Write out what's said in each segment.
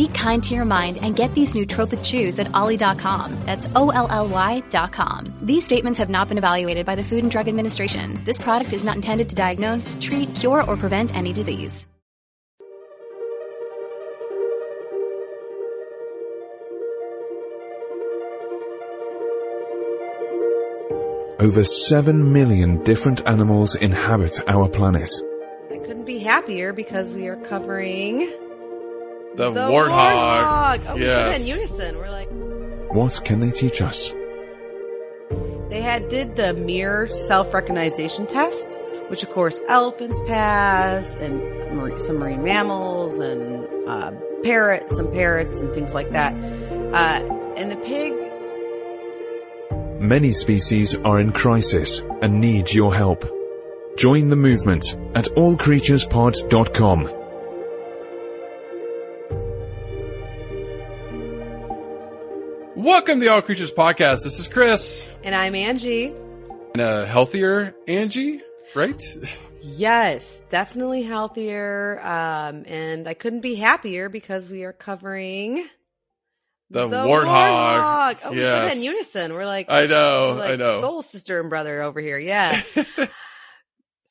Be kind to your mind and get these nootropic chews at olly.com. That's O-L-L-Y dot com. These statements have not been evaluated by the Food and Drug Administration. This product is not intended to diagnose, treat, cure, or prevent any disease. Over 7 million different animals inhabit our planet. I couldn't be happier because we are covering The, the warthog. Oh, yes. we said in unison. We're like, What can they teach us? they had did the mirror self-recognition test, which of course elephants pass, and some marine mammals, and uh, parrots, some parrots, and things like that. Uh, and the pig, Many species are in crisis and need your help. Join the movement at allcreaturespod.com. Welcome to the All Creatures Podcast. This is Chris. and I'm Angie. And a healthier Angie, right? Yes, definitely healthier. Um, and I couldn't be happier because we are covering The warthog. Oh, we said that in unison. We're like, I know, like I know. soul sister and brother over here. Yeah.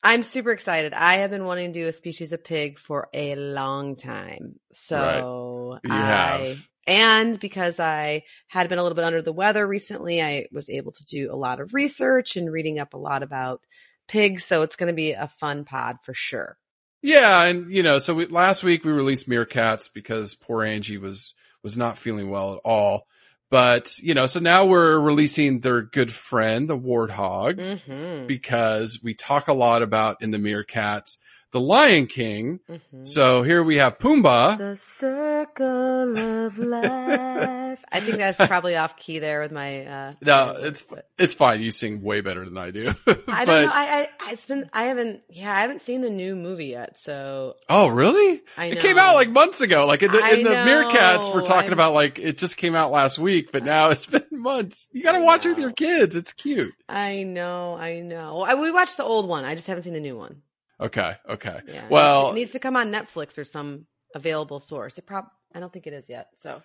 I'm super excited. I have been wanting to do a species of pig for a long time. So You I, have. And because I had been a little bit under the weather recently, I was able to do a lot of research and reading up a lot about pigs. So it's going to be a fun pod for sure. Yeah, and you know, so we, last week we released Meerkats because poor Angie was was not feeling well at all. But you know, so now we're releasing their good friend, the warthog, Mm-hmm. because we talk a lot about in the Meerkats, the Lion King. Mm-hmm. So here we have Pumbaa. The circle of life. I think that's probably off key there with my. Uh, No, it's it's fine. You sing way better than I do. I but don't know. I, I it's been I haven't yeah I haven't seen the new movie yet. So oh, really? I It came out like months ago. Like in the, I in the Meerkats, we're talking I'm- about like it just came out last week, but now it's been months. You got to watch it with your kids. It's cute. I know I know. I, we watched the old one. I just haven't seen the new one. Okay, okay. Yeah. Well, it needs to come on Netflix or some available source. It prob I don't think it is yet. So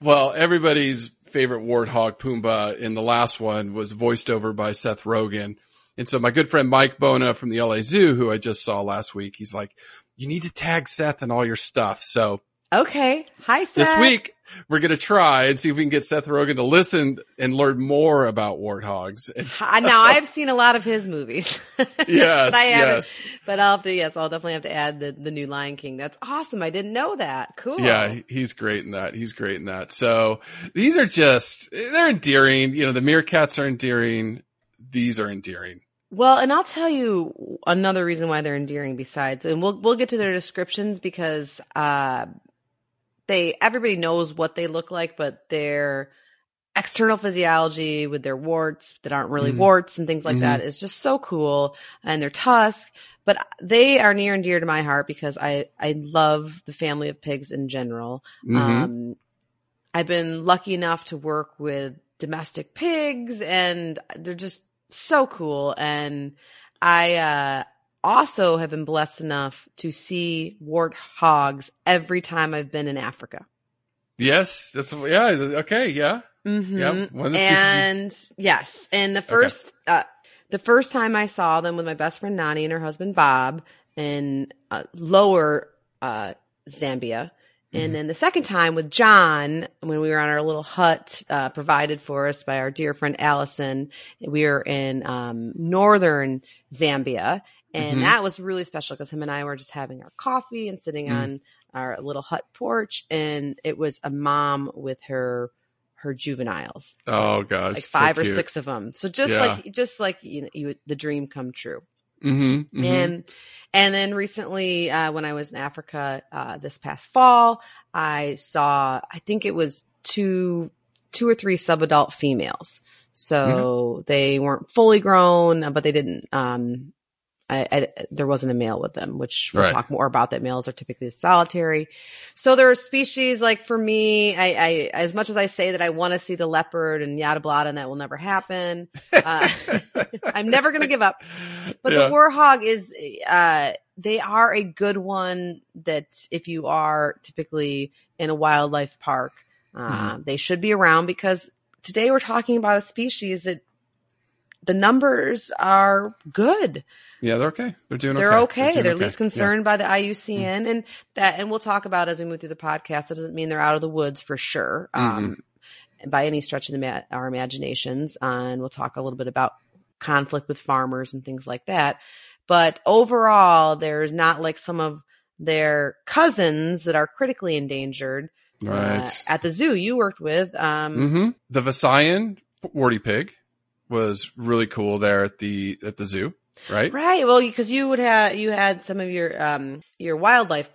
well, everybody's favorite warthog Pumbaa in the last one was voiced over by Seth Rogen. And so my good friend Mike Bona from the LA Zoo, who I just saw last week, he's like, you need to tag Seth and all your stuff. So okay. Hi Seth. this week we're going to try and see if we can get Seth Rogen to listen and learn more about warthogs. So- Now I've seen a lot of his movies. Yes, but I yes. But I'll have to. Yes, I'll definitely have to add the the new Lion King. That's awesome. I didn't know that. Cool. Yeah, he's great in that. He's great in that. So these are just, they're endearing. You know, the meerkats are endearing. These are endearing. Well, and I'll tell you another reason why they're endearing besides, and we'll we'll get to their descriptions because uh they everybody knows what they look like, but their external physiology with their warts that aren't really Mhm. warts and things like Mhm. that is just so cool. And their tusk, but they are near and dear to my heart because I I love the family of pigs in general. Mhm. Um, I've been lucky enough to work with domestic pigs and they're just so cool. And I, uh, also have been blessed enough to see warthogs every time I've been in Africa. yes. That's, yeah. Okay. Yeah. Mm-hmm. Yep, one of the species- and yes, and the first, uh, the first time I saw them with my best friend Nani and her husband Bob in uh, lower uh, Zambia, Mhm. and then the second time with John when we were on our little hut uh, provided for us by our dear friend Allison. We were in um, northern Zambia, and Mhm. that was really special because him and I were just having our coffee and sitting Mm. on our little hut porch, and it was a mom with her her juveniles, Oh gosh. like five or six of them. So just Yeah. like just like you know, you the dream come true. Mm-hmm, And and then recently, uh, when I was in Africa uh, this past fall, I saw I think it was two two or three subadult females. So Mm-hmm. they weren't fully grown, uh, but they didn't um, I, I, there wasn't a male with them, which we'll Right. talk more about. That males are typically solitary. So there are species like for me, I, I as much as I say that I want to see the leopard and yada blada, and that will never happen. Uh, I'm never going to give up. But Yeah. the warhog is, uh, they are a good one that if you are typically in a wildlife park, uh, Mm-hmm. they should be around because today we're talking about a species that the numbers are good. Yeah, they're okay. They're doing okay. They're okay. okay. They're, least okay. Yeah. concerned by the IUCN and that, and we'll talk about as we move through the podcast. That doesn't mean they're out of the woods for sure. Mm-hmm. Um, by any stretch of the ma- our imaginations. Uh, and we'll talk a little bit about conflict with farmers and things like that. But overall, there's not like some of their cousins that are critically endangered uh, at the zoo you worked with. Um, hmm The Visayan warty pig was really cool there at the at the zoo, right? Right. Well, because you would have you had some of your um your wildlife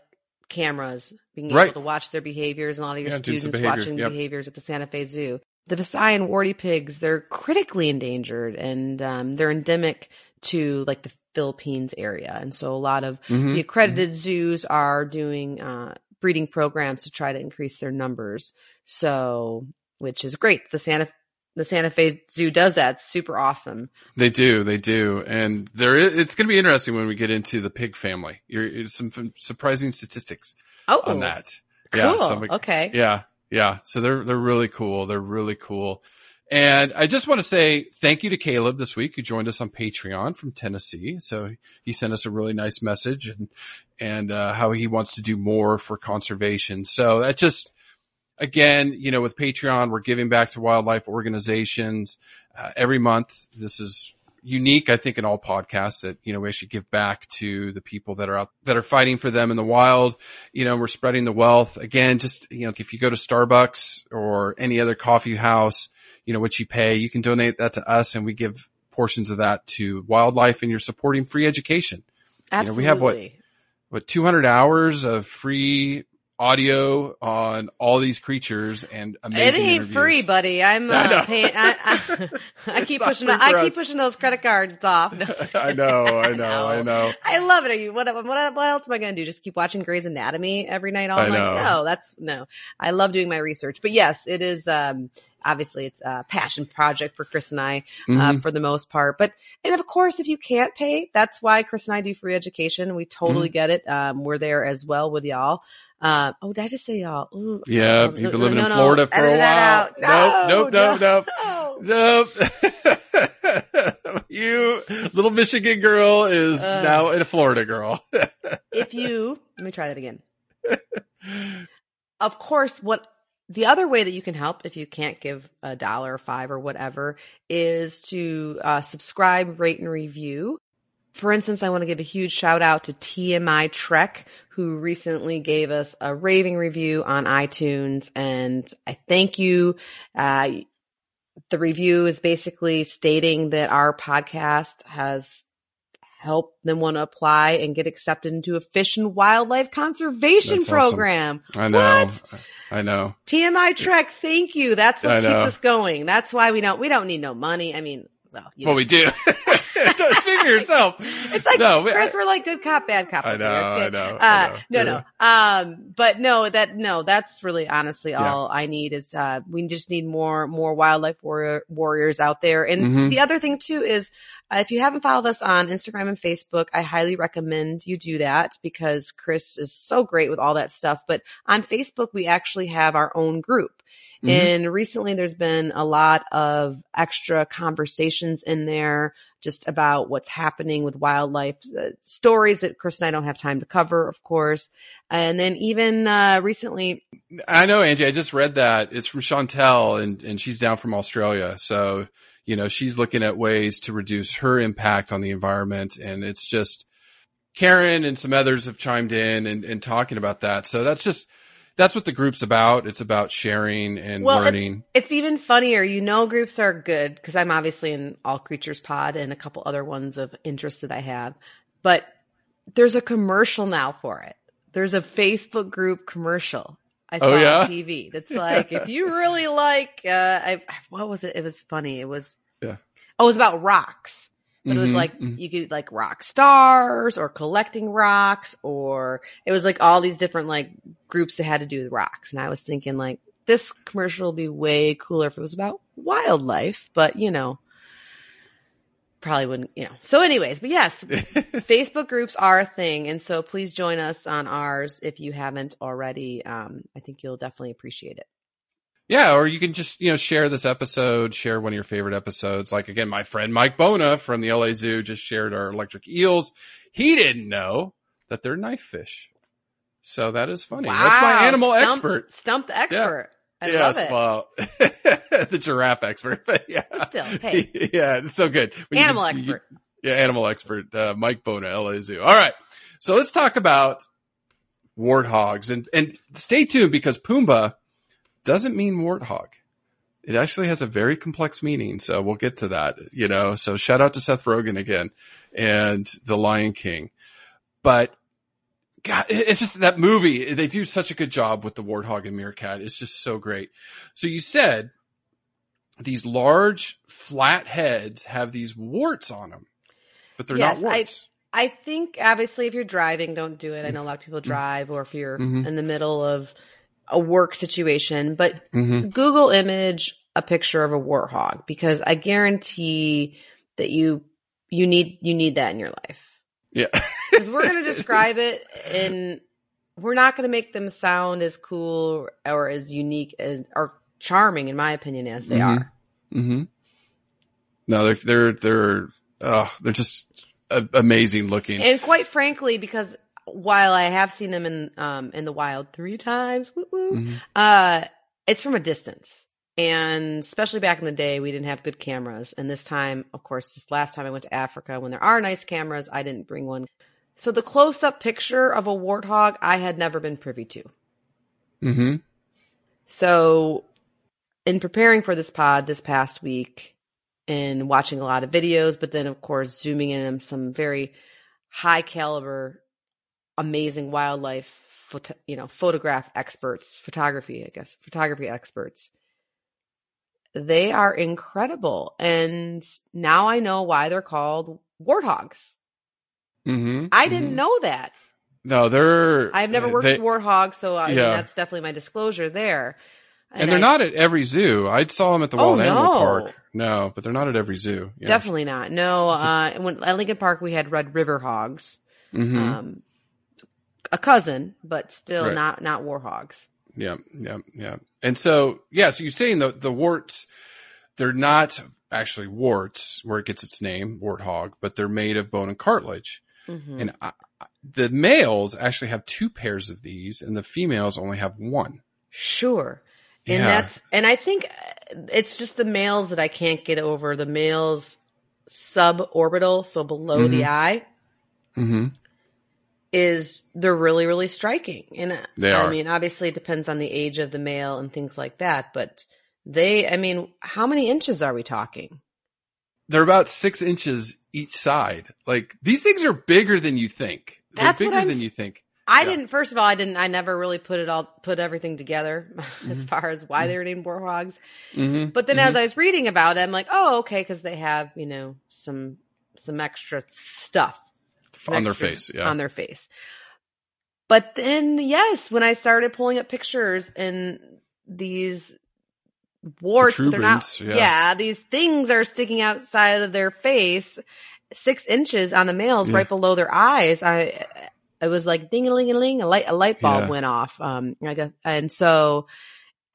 cameras being Right. able to watch their behaviors and a lot of your Yeah, students behavior, watching yep. behaviors at the Santa Fe Zoo. The Visayan warty pigs, they're critically endangered and um, they're endemic to like the Philippines area. And so a lot of Mhm. the accredited zoos are doing uh, breeding programs to try to increase their numbers. So, which is great. The Santa the Santa Fe Zoo does that. It's super awesome. They do, they do, and there is, it's going to be interesting when we get into the pig family. You're it's some surprising statistics Oh, on that. cool. Yeah, so I'm- okay. Yeah, yeah. So they're they're really cool. They're really cool. And I just want to say thank you to Caleb this week who joined us on Patreon from Tennessee. So he sent us a really nice message and and uh, how he wants to do more for conservation. So that just again, you know, with Patreon, we're giving back to wildlife organizations uh, every month. This is unique, I think, in all podcasts that, you know, we actually give back to the people that are out, that are fighting for them in the wild. You know, we're spreading the wealth. Again, just, you know, if you go to Starbucks or any other coffee house, you know, what you pay, you can donate that to us and we give portions of that to wildlife and you're supporting free education. You know, Absolutely. we have what- What 200 hours of free audio on all these creatures and amazing. It ain't interviews. free, buddy. I'm I uh, paying. I, I, I keep pushing. I keep pushing those credit cards off. No, I know, I know, I know. I love it. Are you, what, what, what else am I going to do? Just keep watching Grey's Anatomy every night all I night? No, that's no. I love doing my research, but yes, it is. Um, obviously, it's a passion project for Chris and I uh, Mhm. for the most part. But and of course, if you can't pay, that's why Chris and I do free education. We totally Mm-hmm. get it. Um, we're there as well with y'all. Uh, oh, did I just say y'all? Ooh, Yeah, oh, you've been no, living no, in no. Florida for a while. out. Nope, nope, nope, no. Nope. you little Michigan girl is Uh. now a Florida girl. if you let me try that again. Of course, what the other way that you can help if you can't give a dollar or five or whatever is to uh, subscribe, rate, and review. For instance, I want to give a huge shout out to TMI Trek, who recently gave us a raving review on iTunes, and I thank you. Uh, the review is basically stating that our podcast has helped them want to apply and get accepted into a fish and wildlife conservation That's awesome. program. I know. What? I know. TMI Trek, thank you. That's what I keeps know. us going. That's why we don't we don't need no money. I mean, well, you Well, know. we do. Speak for yourself. It's like no, we- Chris, we're like good cop, bad cop. I know, I know, I Uh, know. no, no. Um, but no, that no, that's really honestly Yeah. all I need is uh, we just need more more wildlife warrior, warriors out there. And Mhm. the other thing too is uh, if you haven't followed us on Instagram and Facebook, I highly recommend you do that because Chris is so great with all that stuff. But on Facebook, we actually have our own group. Mhm. And recently there's been a lot of extra conversations in there just about what's happening with wildlife uh, stories that Chris and I don't have time to cover, of course. And then even, uh, recently, I know, Angie. I just read that. It's from Chantel and, and she's down from Australia. So, you know, she's looking at ways to reduce her impact on the environment. And it's just Karen and some others have chimed in and, and talking about that. So that's just, that's what the group's about. It's about sharing and Well, it's- learning. it's even funnier. You know, groups are good because I'm obviously in All Creatures Pod and a couple other ones of interest that I have, but there's a commercial now for it. There's a Facebook group commercial. I saw Oh, yeah? on TV. That's like, if you really like, uh, I, what was it? It was funny. It was, Yeah. Oh, it was about rocks. But it was Mhm, like mhm. you could like rock stars or collecting rocks or it was like all these different like groups that had to do with rocks. And I was thinking like this commercial would be way cooler if it was about wildlife, but you know, probably wouldn't, you know. So anyways, but yes, Facebook groups are a thing. And so please join us on ours if you haven't already. Um, I think you'll definitely appreciate it. Yeah, or you can just, you know, share this episode, share one of your favorite episodes. Like again, my friend Mike Bona from the LA Zoo just shared our electric eels. He didn't know that they're knife fish. So that is funny. That's my animal stump- expert. Stump the expert. I yes, love it. well, the giraffe expert. But yeah. Still, hey. yeah, it's so good. When Animal you- expert. yeah, animal expert, uh, Mike Bona, LA Zoo. All right. So let's talk about warthogs and, and stay tuned because Pumbaa doesn't mean warthog. It actually has a very complex meaning. So we'll get to that, you know, so shout out to Seth Rogen again and the Lion King. But God, it's just that movie. They do such a good job with the warthog and meerkat. It's just so great. So you said these large flat heads have these warts on them, but they're Yes, not I- warts. I think obviously if you're driving, don't do it. I know a lot of people drive or if you're Mhm. in the middle of a work situation, but hmm Google image a picture of a warthog because I guarantee that you you need you need that in your life. Yeah. Because we're going to describe it and we're not going to make them sound as cool or as unique as or charming in my opinion as they Mhm. are. hmm No, they're they're they're oh, they're just amazing looking. And quite frankly, because while I have seen them in um in the wild three times, woo woo, Mhm. uh, it's from a distance. And especially back in the day, we didn't have good cameras. And this time, of course, this last time I went to Africa, when there are nice cameras, I didn't bring one. So the close up picture of a warthog, I had never been privy to. hmm So, in preparing for this pod this past week and watching a lot of videos, but then of course zooming in on some very high caliber, amazing wildlife, photo, you know, photograph experts, photography, I guess, photography experts. They are incredible, and now I know why they're called warthogs. hmm I didn't know that. No, they're. I've never worked they- with warthogs, so I mean, Yeah. that's definitely my disclosure there. and they're I- not at every zoo. I saw them at the Oh, Wild Animal. Park. No, but they're not at every zoo. Yeah. Definitely not. No, uh, when at Lincoln Park we had Red River hogs, hmm um, a cousin, but still Right. not not warhogs. Yeah, yeah, yeah. And so, yeah, so you're saying the the warts, they're not actually warts where it gets its name, warthog, but they're made of bone and cartilage. Mhm. And I, the males actually have two pairs of these, and the females only have one. Sure, and Yeah. that's and I think uh, it's just the males that I can't get over. The males suborbital, so below the eye, Mm-hmm. Is they're really really striking. And They I are. mean, obviously it depends on the age of the male and things like that, but they, I mean, how many inches are we talking? They're about six inches each side. Like these things are bigger than you think. They're bigger than you think. I Yeah. didn't. First of all, I didn't. I never really put it all, put everything together as Mhm. far as why they were named warthogs. Mm-hmm. But then, as I was reading about it, I'm like, oh, okay, because they have you know some some extra stuff on their face, yeah. on their face. But then, yes, when I started pulling up pictures and these warts, but they're not. Yeah. Yeah. these things are sticking outside of their face, six inches on the males, Yeah. right below their eyes. I, it was like ding a ling a ling, a light a light bulb Yeah. went off. Um, I guess, and so.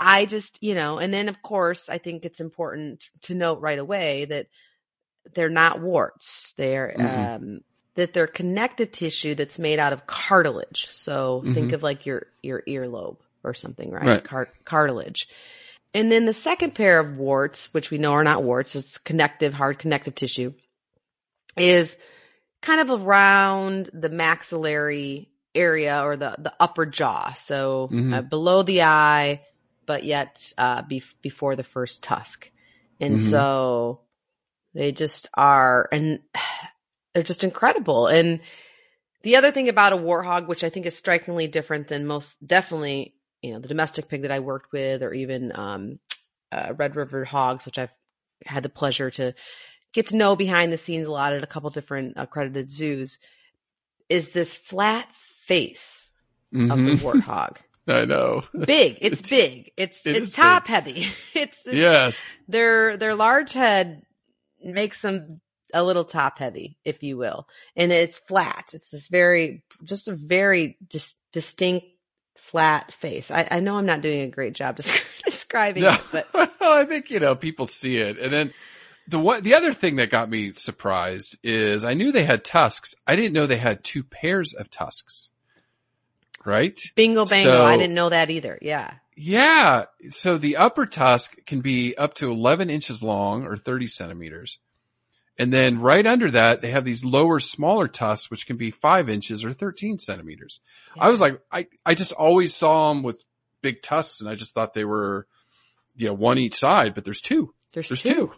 I just, you know, and then of course, I think it's important to note right away that they're not warts. They're Mhm. um, that they're connective tissue that's made out of cartilage. So think Mhm. of like your your earlobe or something, right? Right. Car- cartilage. And then the second pair of warts, which we know are not warts, it's connective, hard connective tissue, is kind of around the maxillary area or the the upper jaw. So Mhm. uh, below the eye, but yet uh, bef- before the first tusk. And Mhm. so they just are, and they're just incredible. And the other thing about a warthog, which I think is strikingly different than most, definitely, you know, the domestic pig that I worked with, or even um, uh, Red River hogs, which I've had the pleasure to get to know behind the scenes a lot at a couple different accredited zoos is this flat face of Mhm. the warthog. I know. Big. It's, It's- big. It's it it's top big. heavy. It's, it's Yes. their their large head makes them a little top heavy, if you will, and it's flat. It's just very, just a very dis- distinct flat face. I, I know I'm not doing a great job descri- describing No, it, but I think you know people see it, and then the one the other thing that got me surprised is I knew they had tusks. I didn't know they had two pairs of tusks. Right? bingo bango. So- I didn't know that either. Yeah. Yeah. So the upper tusk can be up to 11 inches long or 30 centimeters. And then right under that, they have these lower, smaller tusks, which can be five inches or 13 centimeters. I was like, I, I just always saw them with big tusks and I just thought they were, you know, one each side, but there's two. There's, There's two. two.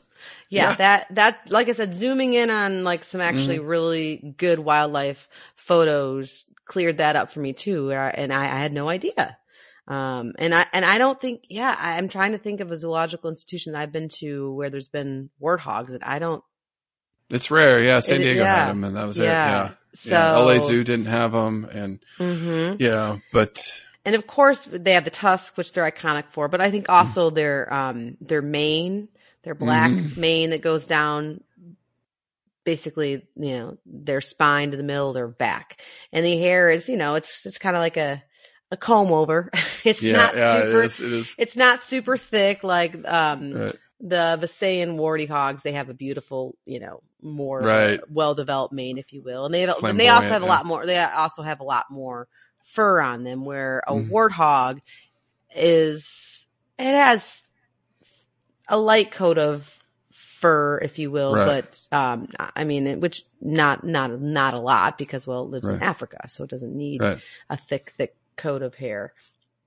Yeah, Yeah. that that like I said, zooming in on like some actually Mm-hmm. really good wildlife photos cleared that up for me too, and I, I had no idea. Um, and I and I don't think, yeah, I'm trying to think of a zoological institution that I've been to where there's been warthogs, and I don't. It's rare. Yeah. San It- Diego yeah. had them and that was it. Yeah. Yeah. So yeah. LA Zoo didn't have them and Mhm. yeah, but and of course they have the tusk, which they're iconic for. But I think also their um their mane, their black Mhm. mane that goes down, basically, you know, their spine to the middle of their back, and the hair is, you know, it's it's kind of like a a comb over. it's yeah, not yeah, super. it is. It is. It's not super thick like um Right. The Visayan warty hogs. They have a beautiful, you know, more Right. well developed mane, if you will, and they have, and they also have a lot more. They also have a lot more fur on them. Where a Mhm. warthog is, it has a light coat of fur, if you will, Right. but um, I mean, which not not not a lot because well, it lives in Africa, so it doesn't need Right. a thick thick coat of hair.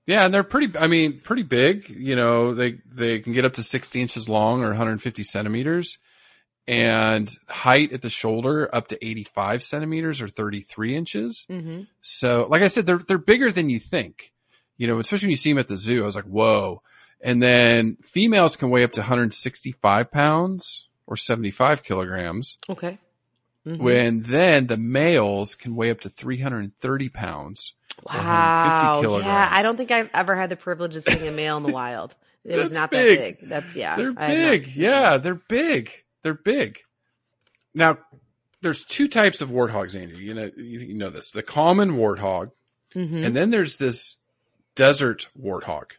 Yeah, and they're pretty. I mean, pretty big. You know, they they can get up to sixty inches long or 150 centimeters, and height at the shoulder up to 85 centimeters or 33 inches. Mm-hmm. So, like I said, they're they're bigger than you think. You know, especially when you see them at the zoo. I was like, whoa. And then females can weigh up to 165 pounds or 75 kilograms. Okay. Mhm. When then the males can weigh up to 330 pounds. Or 150 Wow. Yeah. I don't think I've ever had the privilege of seeing a male in the wild. It was not big. that big. That's yeah. They're I have not big. Yeah, they're big. They're big. Now, there's two types of warthogs, Andy. You know, you, you know this: the common warthog, Mhm. and then there's this desert warthog.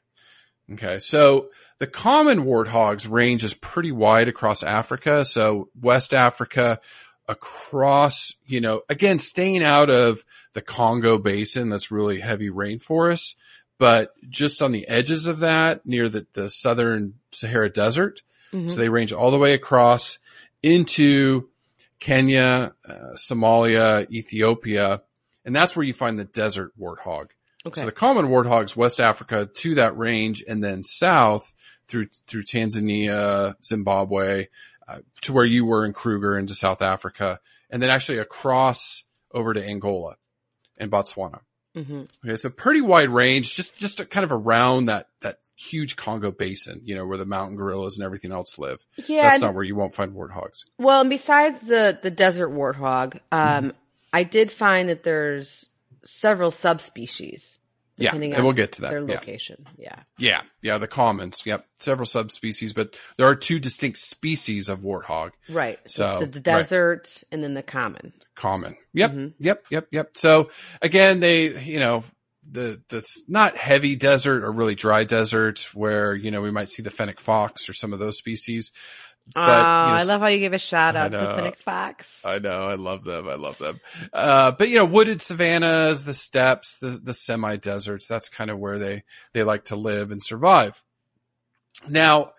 Okay, so the common warthogs range is pretty wide across Africa. So West Africa, across, you know, again, staying out of the Congo basin, that's really heavy rainforest, but just on the edges of that, near the, the southern Sahara Desert. Mhm. So they range all the way across into Kenya, uh, Somalia, Ethiopia, and that's where you find the desert warthog. okay. So the common warthogs, West Africa to that range, and then south through through Tanzania, Zimbabwe, uh, to where you were in Kruger into South Africa, and then actually across over to Angola and Botswana. Mhm. Okay, so pretty wide range, just just kind of around that that huge Congo basin, you know, where the mountain gorillas and everything else live. Yeah. That's not where you won't find warthogs. well, and besides the the desert warthog, um, Mm-hmm. I did find that there's several subspecies. Yeah, Depending and on we'll get to that. Their location. Yeah. Yeah, yeah, the commons. Yep, several subspecies, but there are two distinct species of warthog. Right. So, the, the right. desert and then the common. Common. Yep, Mhm. yep, yep, yep. So again, they, you know, the that's not heavy desert or really dry desert where you know we might see the fennec fox or some of those species. Oh, you know, I love how you give a shout out to the know. Fox. I know, I love them, I love them. Uh, but you know, wooded savannas, the steppes, the the semi deserts. That's kind of where they they like to live and survive. Now,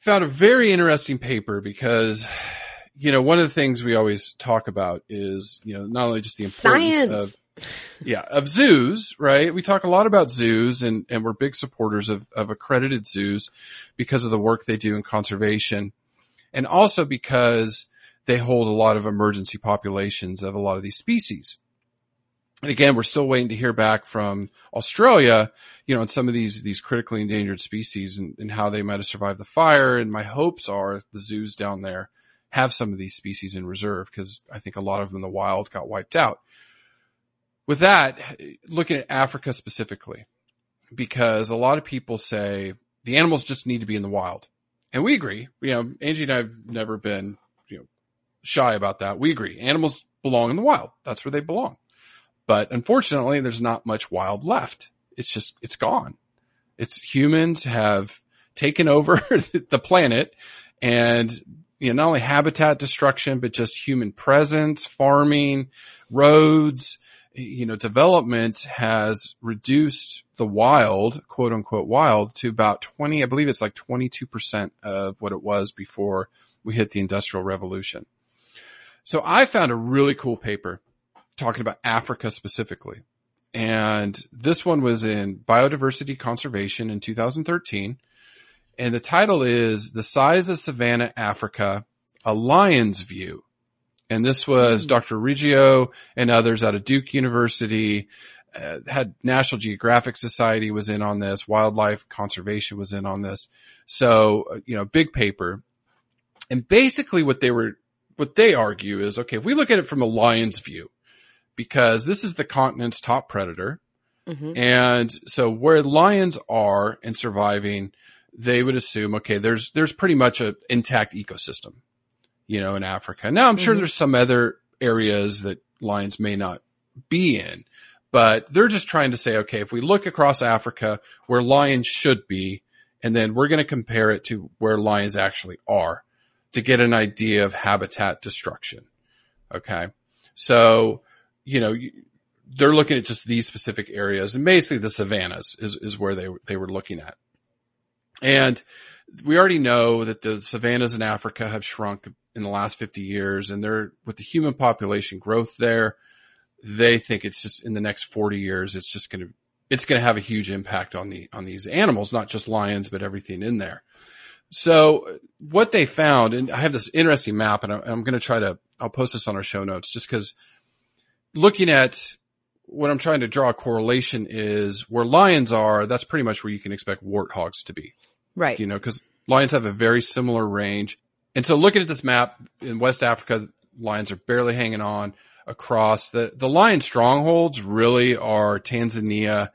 found a very interesting paper because, you know, one of the things we always talk about is, you know, not only just the importance Science. of, yeah, of zoos, right? We talk a lot about zoos and, and we're big supporters of, of accredited zoos because of the work they do in conservation and also because they hold a lot of emergency populations of a lot of these species. And again, we're still waiting to hear back from Australia, you know, on some of these, these critically endangered species and, and how they might have survived the fire. And my hopes are the zoos down there, have some of these species in reserve because I think a lot of them in the wild got wiped out. With that, looking at Africa specifically, because a lot of people say the animals just need to be in the wild. And we agree. You know, Angie and I have never been, you know, shy about that. We agree. Animals belong in the wild. That's where they belong. But unfortunately, there's not much wild left. It's just, it's gone. It's humans have taken over the planet and, you know, not only habitat destruction, but just human presence, farming, roads, you know, development has reduced the wild, quote unquote wild to about 20, I believe it's like 22% of what it was before we hit the industrial revolution. So I found a really cool paper talking about Africa specifically. And this one was in biodiversity conservation in 2013. And the title is the size of savanna Africa, a lion's view. And this was mm. Dr. Riggio and others out of Duke University. Uh, had National Geographic Society was in on this. Wildlife Conservation was in on this. So, uh, you know, big paper. And basically what they were, what they argue is, okay, if we look at it from a lion's view, because this is the continent's top predator. Mm-hmm. And so where lions are and surviving, they would assume, okay, there's, there's pretty much an intact ecosystem you know, in Africa. Now I'm sure mm-hmm. there's some other areas that lions may not be in, but they're just trying to say, okay, if we look across Africa where lions should be, and then we're going to compare it to where lions actually are to get an idea of habitat destruction. Okay. So, you know, they're looking at just these specific areas and basically the savannas is, is where they, they were looking at. And we already know that the savannas in Africa have shrunk in the last 50 years and they're with the human population growth there, they think it's just in the next 40 years, it's just going to, it's going to have a huge impact on the, on these animals, not just lions, but everything in there. So what they found, and I have this interesting map and I'm going to try to, I'll post this on our show notes just because looking at what I'm trying to draw a correlation is where lions are, that's pretty much where you can expect warthogs to be. Right. You know, cause lions have a very similar range. And so looking at this map in West Africa, lions are barely hanging on across the, the lion strongholds really are Tanzania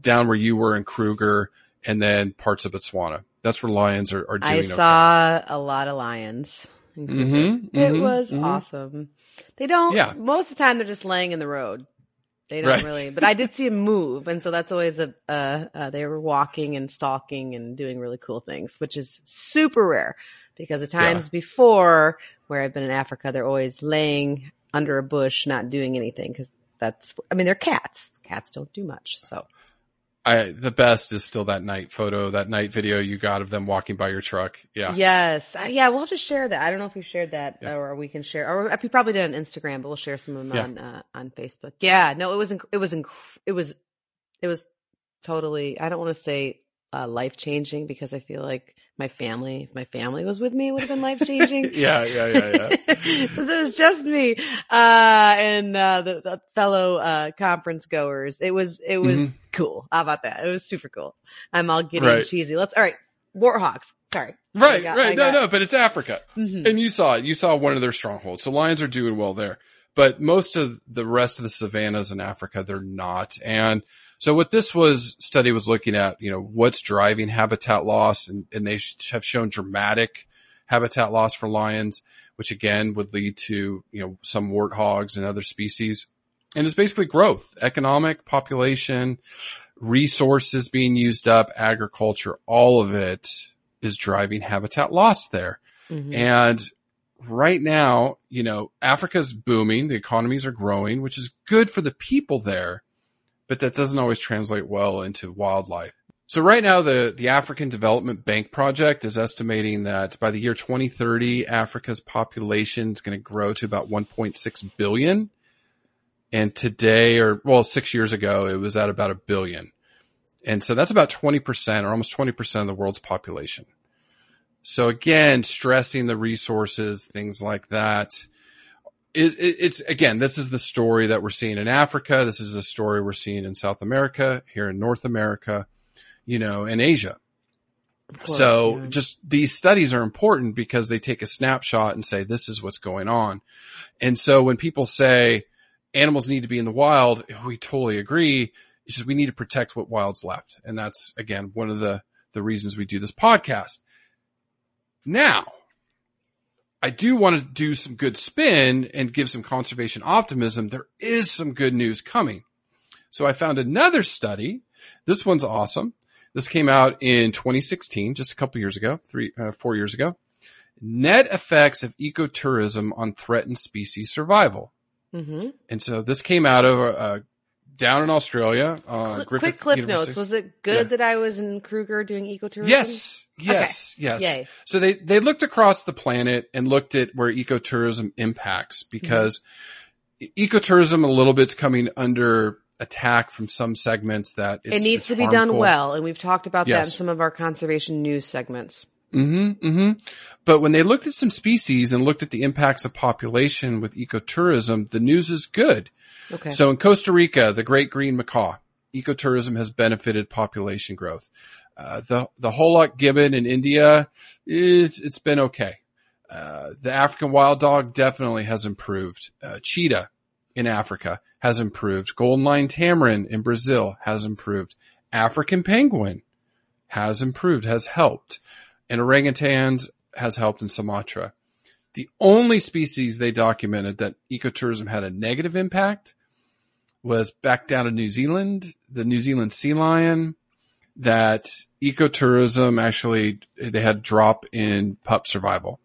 down where you were in Kruger and then parts of Botswana. That's where lions are, are doing. I saw okay. a lot of lions. Mm-hmm, mm-hmm, it was mm-hmm. awesome. They don't, yeah. most of the time they're just laying in the road. They don't right. really, but I did see them move. And so that's always a, uh, uh, they were walking and stalking and doing really cool things, which is super rare because the times yeah. before where I've been in Africa, they're always laying under a bush, not doing anything because that's, I mean, they're cats. Cats don't do much. So. I, the best is still that night photo, that night video you got of them walking by your truck. Yeah. Yes. Yeah. We'll to share that. I don't know if we shared that yeah. or we can share, or we probably did on Instagram, but we'll share some of them yeah. on, uh, on Facebook. Yeah. No, it was, inc- it was, inc- it was, it was totally, I don't want to say uh, life changing because I feel like my family, if my family was with me, it would have been life changing. yeah, yeah, yeah, yeah. Since it was just me uh, and uh, the, the, fellow uh, conference goers, it was it was mm-hmm. cool. How about that? It was super cool. I'm all getting right. cheesy. Let's all right. Warthogs. Sorry. Right, got, right. no, no, but it's Africa, mm-hmm. and you saw it. You saw one of their strongholds. So lions are doing well there, but most of the rest of the savannas in Africa, they're not, and so what this was study was looking at, you know, what's driving habitat loss and, and they have shown dramatic habitat loss for lions, which again would lead to, you know, some warthogs and other species. And it's basically growth, economic, population, resources being used up, agriculture, all of it is driving habitat loss there. Mm-hmm. And right now, you know, Africa's booming. The economies are growing, which is good for the people there but that doesn't always translate well into wildlife. So right now, the, the African Development Bank Project is estimating that by the year 2030, Africa's population is going to grow to about 1.6 billion. And today, or well, six years ago, it was at about a billion. And so that's about 20% or almost 20% of the world's population. So again, stressing the resources, things like that it, it, it's again, this is the story that we're seeing in Africa. This is the story we're seeing in South America, here in North America, you know, in Asia. course, so yeah. just these studies are important because they take a snapshot and say, this is what's going on. And so when people say animals need to be in the wild, we totally agree. It's just we need to protect what wild's left. And that's again, one of the, the reasons we do this podcast. Now, I do want to do some good spin and give some conservation optimism. There is some good news coming. So I found another study. This one's awesome. This came out in 2016, just a couple years ago, three, uh, four years ago. Net effects of ecotourism on threatened species survival. hmm And so this came out of uh, down in Australia. Uh, Quick clip notes. Was it good Yeah. that I was in Kruger doing ecotourism? Yes, yes, yes. Yay. So they, they looked across the planet and looked at where ecotourism impacts because e- ecotourism a little bit's coming under attack from some segments that it's, it needs to be harmful. done well, and we've talked about that in some of our conservation news segments. Mm-hmm, mm-hmm. But when they looked at some species and looked at the impacts of population with ecotourism, the news is good. Okay. So in Costa Rica, the great green macaw, ecotourism has benefited population growth. Uh, the, the hoolock gibbon in India, it, it's been okay. Uh, the African wild dog definitely has improved. Uh, cheetah in Africa has improved. Golden lion tamarin in Brazil has improved. African penguin has improved, has helped. And orangutans has helped in Sumatra. The only species they documented that ecotourism had a negative impact was back down in New Zealand, the New Zealand sea lion, that ecotourism actually, they had drop in pup survival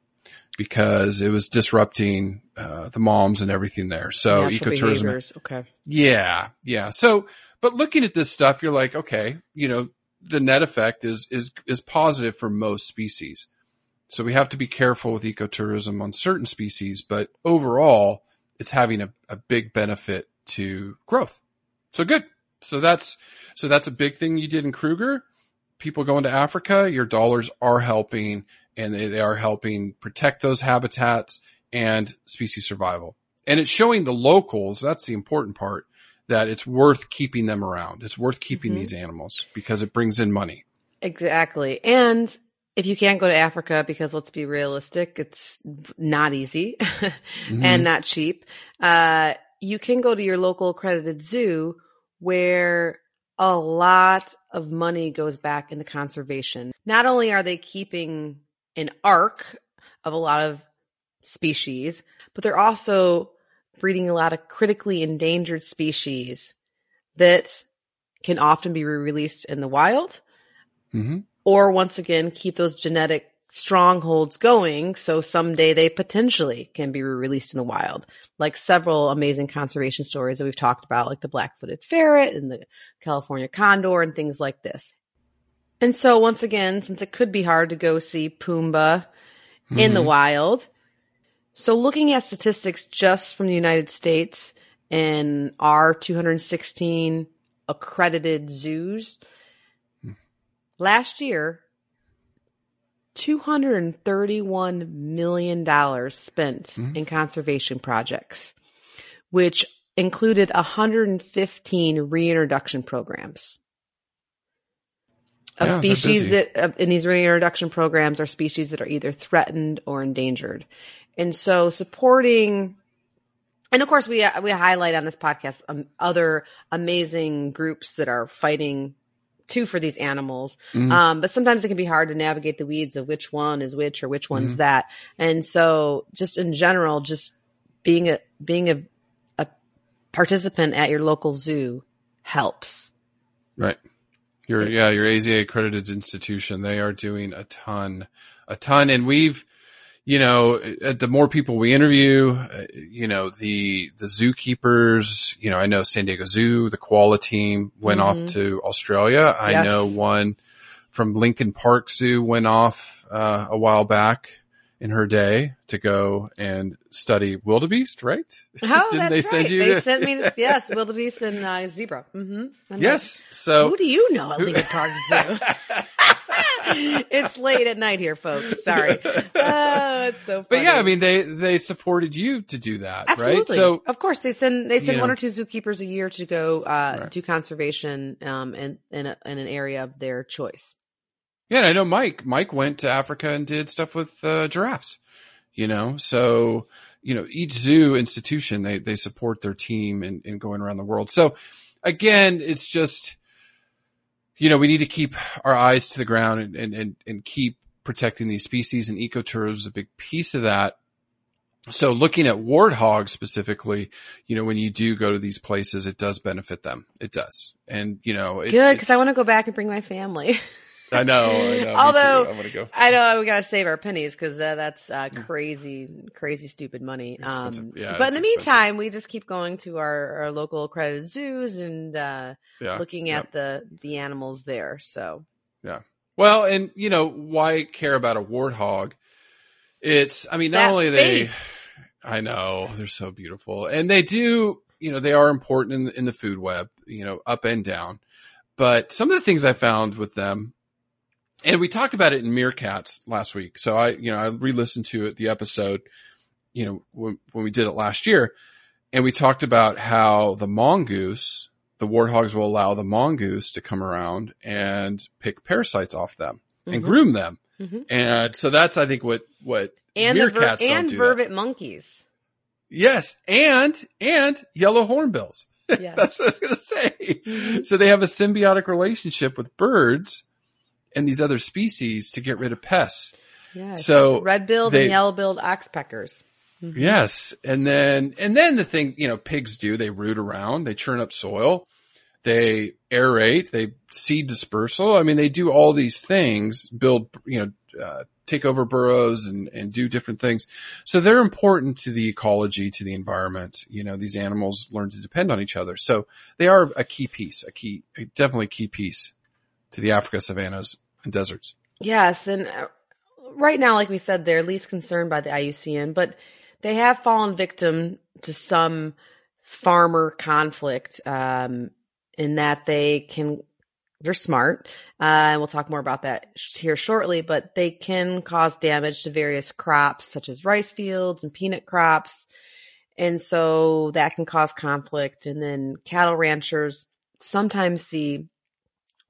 because it was disrupting uh, the moms and everything there. So Natural ecotourism behaviors. Okay. yeah, yeah. So, but looking at this stuff, you're like, okay, you know, the net effect is is is positive for most species. So we have to be careful with ecotourism on certain species, but overall, it's having a, a big benefit to growth. So good. So that's so that's a big thing you did in Kruger. People going to Africa, your dollars are helping, and they, they are helping protect those habitats and species survival. And it's showing the locals. That's the important part that it's worth keeping them around. It's worth keeping Mhm. these animals because it brings in money. Exactly. And if you can't go to Africa, because let's be realistic, it's not easy Mm-hmm. and not cheap, uh, you can go to your local accredited zoo where a lot of money goes back into conservation. Not only are they keeping an ark of a lot of species, but they're also breeding a lot of critically endangered species that can often be re-released in the wild hmm or once again keep those genetic strongholds going so someday they potentially can be released in the wild. Like several amazing conservation stories that we've talked about like the black-footed ferret and the california condor and things like this. And so once again since it could be hard to go see pumbaa in the Mhm. wild so looking at statistics just from the united states and our 216 accredited zoos last year $231 million spent Mhm. in conservation projects, which included 115 reintroduction programs of Yeah, species that, uh, in these reintroduction programs are species that are either threatened or endangered. And so supporting and of course, we we highlight on this podcast um, other amazing groups that are fighting too for these animals. Mhm. Um, but sometimes it can be hard to navigate the weeds of which one is which or which one's Mhm. that. And so, just in general, just being a being a a participant at your local zoo helps. Right. Your yeah, your AZA accredited institution, they are doing a ton, a ton, and we've, you know, uh, the more people we interview, uh, you know, the the zookeepers, you know, I know San Diego Zoo, the koala team went off Mhm. to Australia. I Yes. know one from Lincoln Park Zoo went off uh, a while back in her day to go and study wildebeest, right? Oh, Didn't they send right. you? They to- sent me yes, wildebeest and uh, zebra. Mm-hmm. yes. So Who do you know at Lincoln Park Zoo? it's late at night here, folks. Sorry. Oh, it's so funny. But yeah, I mean, they they supported you to do that, Absolutely. right? So of course they send they send one know. or two zookeepers a year to go uh, Right. do conservation um, in in, a, in an area of their choice. Yeah, I know Mike. Mike went to Africa and did stuff with uh, giraffes. You know, so you know each zoo institution they they support their team in, in going around the world. So again, it's just you know we need to keep our eyes to the ground and and and, and keep protecting these species. And ecotourism is a big piece of that. So looking at warthogs specifically, you know, when you do go to these places, it does benefit them. It does. And, you know, it, Good, because I want to go back and bring my family. I know. I know. Although- too. I want to go. I know we gotta save our pennies because uh, that's uh, crazy, crazy, stupid money. Um, Yeah, but in the expensive. meantime, we just keep going to our, our local accredited zoos and uh, Yeah. looking yeah. at the the animals there. So yeah. Well, and you know, why care about a warthog? It's, I mean, not That only they. I know they're so beautiful and they do, you know, they are important in, in the food web, you know, up and down. But some of the things I found with them, and we talked about it in Meerkats last week. So I, you know, I re-listened to it, the episode, you know, when, when we did it last year and we talked about how the mongoose, the warthogs will allow the mongoose to come around and pick parasites off them and Mhm. groom them. Mhm. And so that's, I think, what, what and ver- meerkats don't and do that. vervet monkeys. Yes, and and yellow hornbills. Yes. That's what I was going to say. So they have a symbiotic relationship with birds and these other species to get rid of pests. yes. So red-billed they- and yellow-billed oxpeckers. Yes, and then and then the thing you know pigs do they root around, they churn up soil, they aerate, they seed dispersal. I mean they do all these things, build you know uh, take over burrows and and do different things. So they're important to the ecology, to the environment. You know these animals learn to depend on each other, so they are a key piece, a key a definitely key piece to the Africa savannas and deserts. Yes, and uh, right now, like we said, they're least concerned by the IUCN, but they have fallen victim to some farmer conflict um, in that they can. They're smart, uh, and we'll talk more about that here shortly. But they can cause damage to various crops, such as rice fields and peanut crops, and so that can cause conflict. And then cattle ranchers sometimes see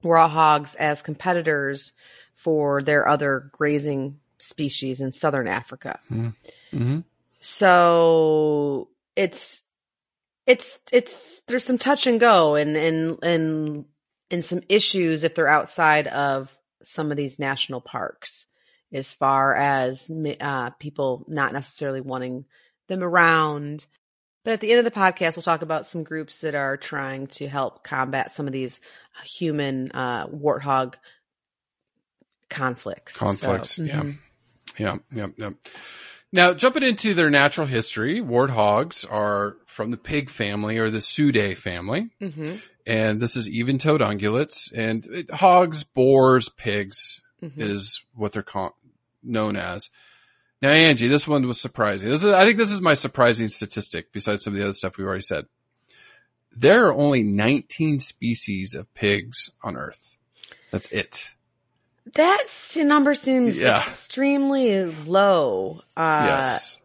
warthogs as competitors for their other grazing species in southern Africa. Mm-hmm. So it's it's it's there's some touch and go and and and and some issues if they're outside of some of these national parks as far as uh, people not necessarily wanting them around. But at the end of the podcast, we'll talk about some groups that are trying to help combat some of these human uh, warthog conflicts. So, Conflicts, yeah. mhm. Yeah, yeah, yeah. Now, jumping into their natural history, warthogs are from the pig family or the Suidae family. Mhm. And this is even toed ungulates and it, hogs, boars, pigs Mhm. is what they're con- known as. Now, Angie, this one was surprising. This is, I think this is my surprising statistic besides some of the other stuff we've already said. There are only 19 species of pigs on earth. That's it. That number seems Yeah. extremely low. Uh, yes.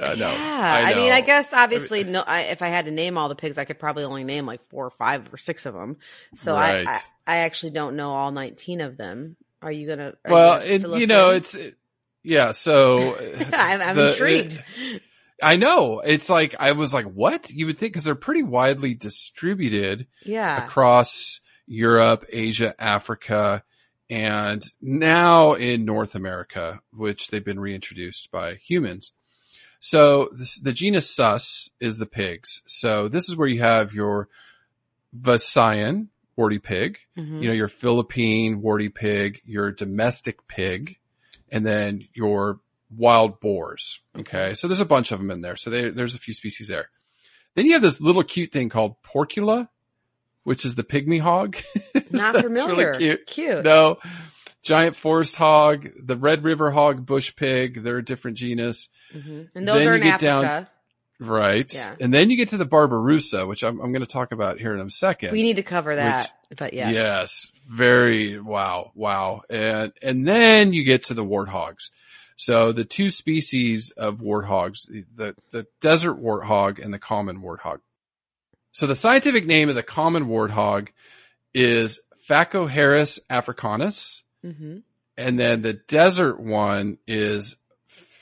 Uh, no, yeah, I, mean, know. I guess obviously, no. I, if I had to name all the pigs, I could probably only name like four or five or six of them. So I, Right. I, I actually don't know all nineteen of them. Are you gonna? are well, gonna it, you know, in? it's, yeah, so. I'm, I'm the- intrigued. I know. It's like, I was like, what? You would think, cause they're pretty widely distributed yeah, across Europe, Asia, Africa, and now in North America, which they've been reintroduced by humans. So this, the genus Sus is the pigs. So this is where you have your Visayan warty pig, Mhm. you know, your Philippine warty pig, your domestic pig, and then your wild boars. Okay. So there's a bunch of them in there. So they, there's a few species there. Then you have this little cute thing called porcula, which is the pygmy hog. not That's familiar. Really cute. Cute. No. Giant forest hog, the red river hog, bush pig. They're a different genus. Mhm. And those Then are you in get down- Africa. Right. Yeah. And then you get to the babirusa, which I'm, I'm going to talk about here in a second. We need to cover that, but yeah, Yes. Very wow. Wow. And and then you get to the warthogs. So the two species of warthogs, the, the desert warthog and the common warthog. So the scientific name of the common warthog is Phacochoerus africanus. Mm-hmm. And then the desert one is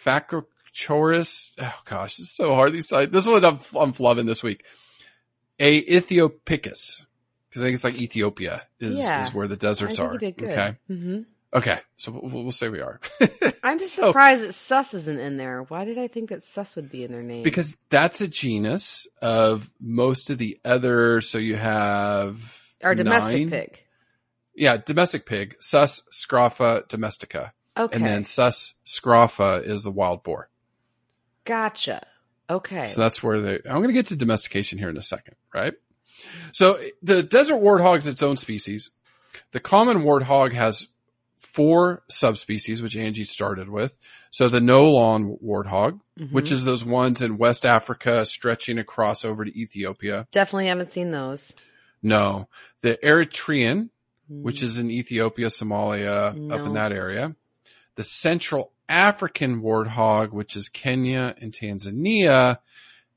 Phacochoerus. Oh gosh, it's so hard. These. This one I'm, I'm loving this week. A Ethiopicus. Because I think it's like Ethiopia is, Yeah. is where the deserts are. you did good. Okay. hmm Okay. So we'll, we'll say we are. I'm just So- surprised that sus isn't in there. Why did I think that sus would be in their name? because that's a genus of most of the other. So you have our domestic nine- pig. Yeah, domestic pig, Sus scrofa domestica. Okay, And then Sus scrofa is the wild boar. gotcha. Okay, So that's where they, I'm going to get to domestication here in a second, right? So the desert warthog is its own species. The common warthog has four subspecies, which Angie started with. So the Nolan warthog, Mhm. which is those ones in West Africa stretching across over to Ethiopia. definitely haven't seen those. No. The Eritrean, Mm. which is in Ethiopia, Somalia, up in that area. The Central African warthog, which is Kenya and Tanzania.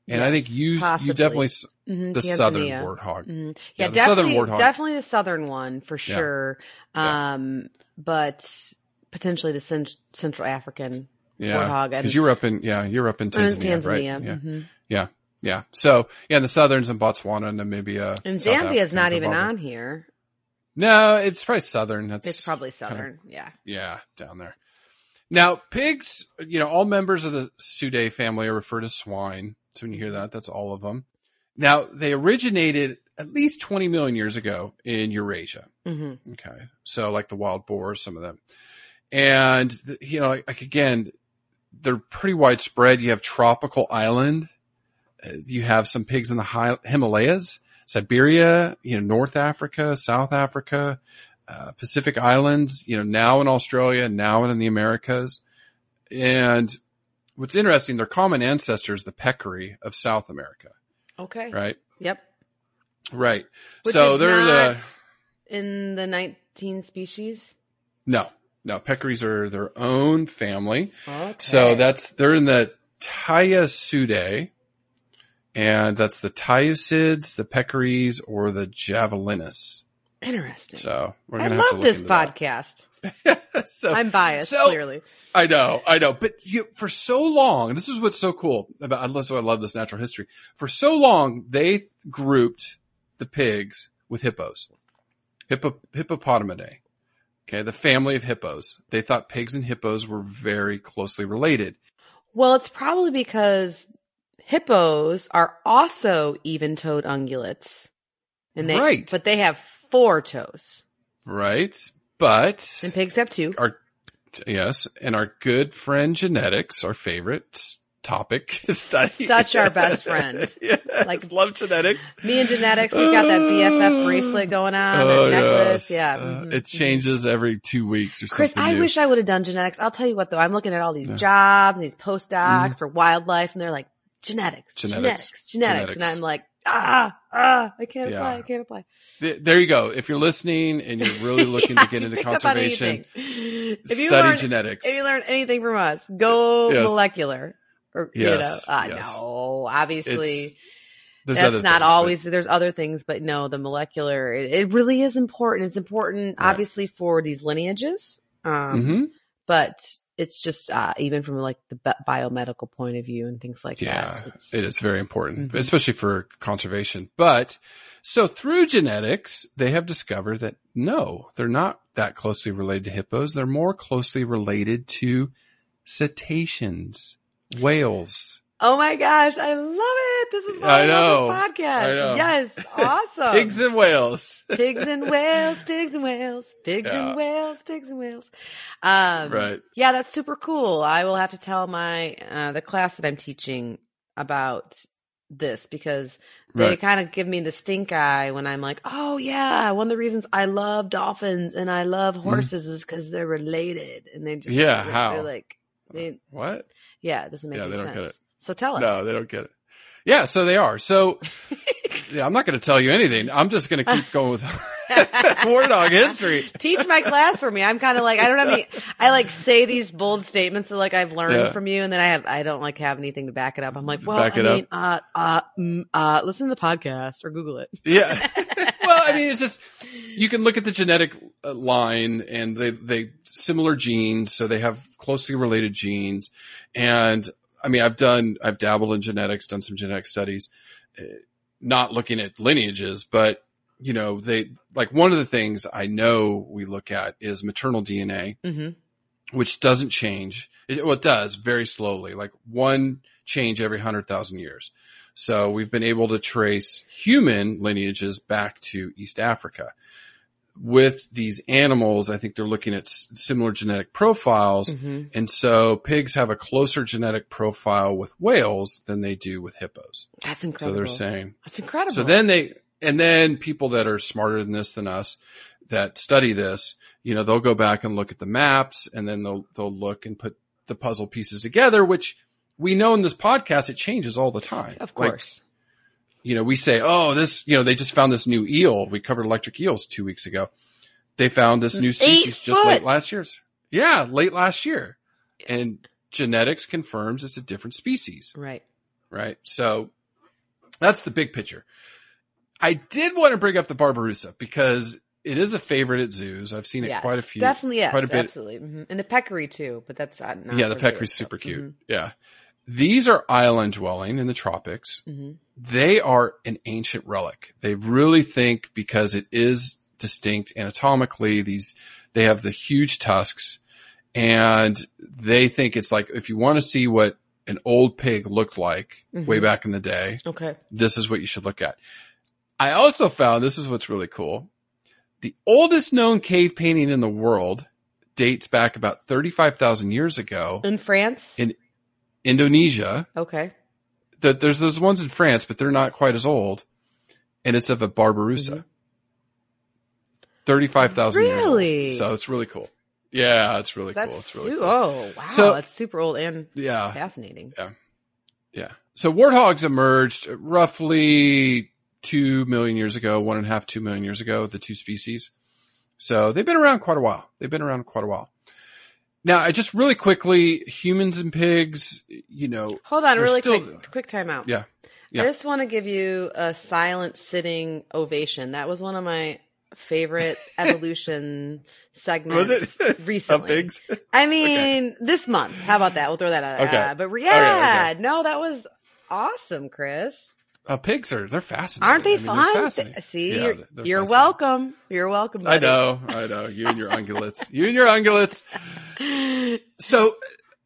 And I think you, possibly. you definitely, Mhm, the southern Tanzania. warthog. Mhm. Yeah, Yeah, the southern definitely, warthog. definitely the southern one for sure. Yeah. Um, but potentially the cent- Central African Yeah. warthog. And, Because you were up in, yeah, you're up in and Tanzania, right? Tanzania. Yeah. Yeah. Yeah. So, yeah, the southerns in Botswana, Namibia. And South Zambia is not even on here. No, it's probably southern. That's It's probably kind of- southern. yeah. Yeah, down there. Now, pigs, you know, all members of the Suidae family are referred as swine. So when you hear that, that's all of them. Now, they originated at least 20 million years ago in Eurasia. hmm Okay. So like the wild boars, some of them. And, you know, like, like again, they're pretty widespread. You have tropical island. Uh, You have some pigs in the high, Himalayas, Siberia, you know, North Africa, South Africa, uh, Pacific Islands, you know, now in Australia, now in the Americas. And what's interesting, their common ancestor is the peccary of South America, Okay. right? Yep. Right. Which so is they're not the, in the 19 species. no, no, peccaries are their own family. Okay. So that's they're in the Tayassuidae, and that's the tayassuids, the peccaries, or the javelinas. interesting. So we're I gonna have to love look this into that. so I'm biased, so- clearly. I know, I know, but you for so long. This is what's so cool about. Unless I love this natural history. For so long, they grouped the pigs with hippos, Hippo, hippopotamidae. Okay, the family of hippos. They thought pigs and hippos were very closely related. Well, it's probably because hippos are also even-toed ungulates, and they Right. but they have four toes, Right. But and pigs have two. our yes, and our good friend genetics, our favorite topic to study. Such our best friend. yes, Like- love genetics. Me and genetics, we've got that BFF bracelet going on, Oh, necklace. yes. Yeah, Uh, mhm, it mhm. changes every two weeks or Chris, something. Chris, I new. wish I would have done genetics. I'll tell you what though, I'm looking at all these Yeah. jobs, these postdocs Mhm. for wildlife, and they're like genetics, genetics, Genetics. genetics, Genetics. and I'm like, ah, ah, I can't Yeah. apply, I can't apply. There you go. If you're listening and you're really looking to get into Pick up on conservation, anything. If you study learn, genetics. if you learn anything from us, go Yes. molecular. Or you know, Yes, uh, yes. no, obviously It's- that's not things, but- always. There's other things, but no, the molecular. It, it really is important. It's important, Right. obviously, for these lineages. Um, Mhm. but it's just uh, even from like the biomedical point of view and things like Yeah, that. It's, it is very important, Mhm. especially for conservation. But so through genetics, they have discovered that no, they're not that closely related to hippos. They're more closely related to cetaceans, whales, Oh my gosh, I love it! This is why I I, know. love this podcast. I know. Yes, awesome. pigs and whales. pigs and whales, pigs and whales, pigs Yeah. and whales, pigs and whales. Um, right. Yeah, that's super cool. I will have to tell my uh, the class that I'm teaching about this because they Right. kind of give me the stink eye when I'm like, oh yeah, one of the reasons I love dolphins and I love horses is because they're related, and they just Mm-hmm. Yeah, they're, how? they're like, they, What? yeah, it doesn't make Yeah, any they don't sense. get it. So tell us. No, they don't get it. Yeah, so they are. So yeah, I'm not going to tell you anything. I'm just going to keep going with warthog history. Teach my class for me. I'm kind of like I don't have any. I like say these bold statements that like I've learned Yeah. from you, and then I have I don't like have anything to back it up. I'm like, well, Back I mean, uh, uh, mm, uh, listen to the podcast or Google it. Yeah. well, I mean, it's just you can look at the genetic uh, line and they, they similar genes. So they have closely related genes. And I mean, I've done, I've dabbled in genetics, done some genetic studies, uh, not looking at lineages, but you know, they like one of the things I know we look at is maternal DNA, hmm which doesn't change. It, well, it does very slowly, like one change every hundred thousand years. So we've been able to trace human lineages back to East Africa. With these animals, I think they're looking at s- similar genetic profiles. hmm And so pigs have a closer genetic profile with whales than they do with hippos. That's incredible. So they're saying, That's incredible. so then they, and then people that are smarter than this than us that study this, you know, they'll go back and look at the maps and then they'll, they'll look and put the puzzle pieces together, which we know in this podcast, it changes all the time. of Like, course. You know, we say, oh, this, you know, they just found this new eel. We covered electric eels two weeks ago. They found this new species just late last year's. Yeah, late last year. And genetics confirms it's a different species, right. right? So that's the big picture. I did want to bring up the babirusa because it is a favorite at zoos. I've seen it Yes, quite a few. Definitely, yes, quite a bit. absolutely. hmm And the peccary too, but that's not. yeah, the peccary's super so- cute. mhm, Yeah. These are island dwelling in the tropics. mhm. they are an ancient relic. They really think because it is distinct anatomically, these, they have the huge tusks and they think it's like, if you want to see what an old pig looked like way Mhm. back in the day, Okay. this is what you should look at. I also found this is what's really cool. The oldest known cave painting in the world dates back about 35,000 years ago, In France. In- Indonesia okay. that there's those ones in France, but they're not quite as old, and it's of a babirusa. Mhm. Thirty-five thousand years. Really? So it's really cool. Yeah, it's really That's cool. It's really su- cool. oh wow, So- that's super old and Yeah, fascinating. Yeah, yeah. So warthogs emerged roughly two million years ago, one and a half, two million years ago. The two species. So they've been around quite a while. They've been around quite a while. Now, I just really quickly, humans and pigs. You know, Hold on, really still- quick, quick time out. Yeah. Yeah. I just want to give you a silent sitting ovation. That was one of my favorite evolution segments was it recently. Of pigs? I mean, this month. How about that? We'll throw that out. Okay. Uh, but Okay, yeah, no, that was awesome, Chris. Uh, pigs are they're fascinating. Aren't they I mean, fun? See, Yeah, you're, they're you're welcome. You're welcome. I know, I know. You and your ungulates. You and your ungulates. So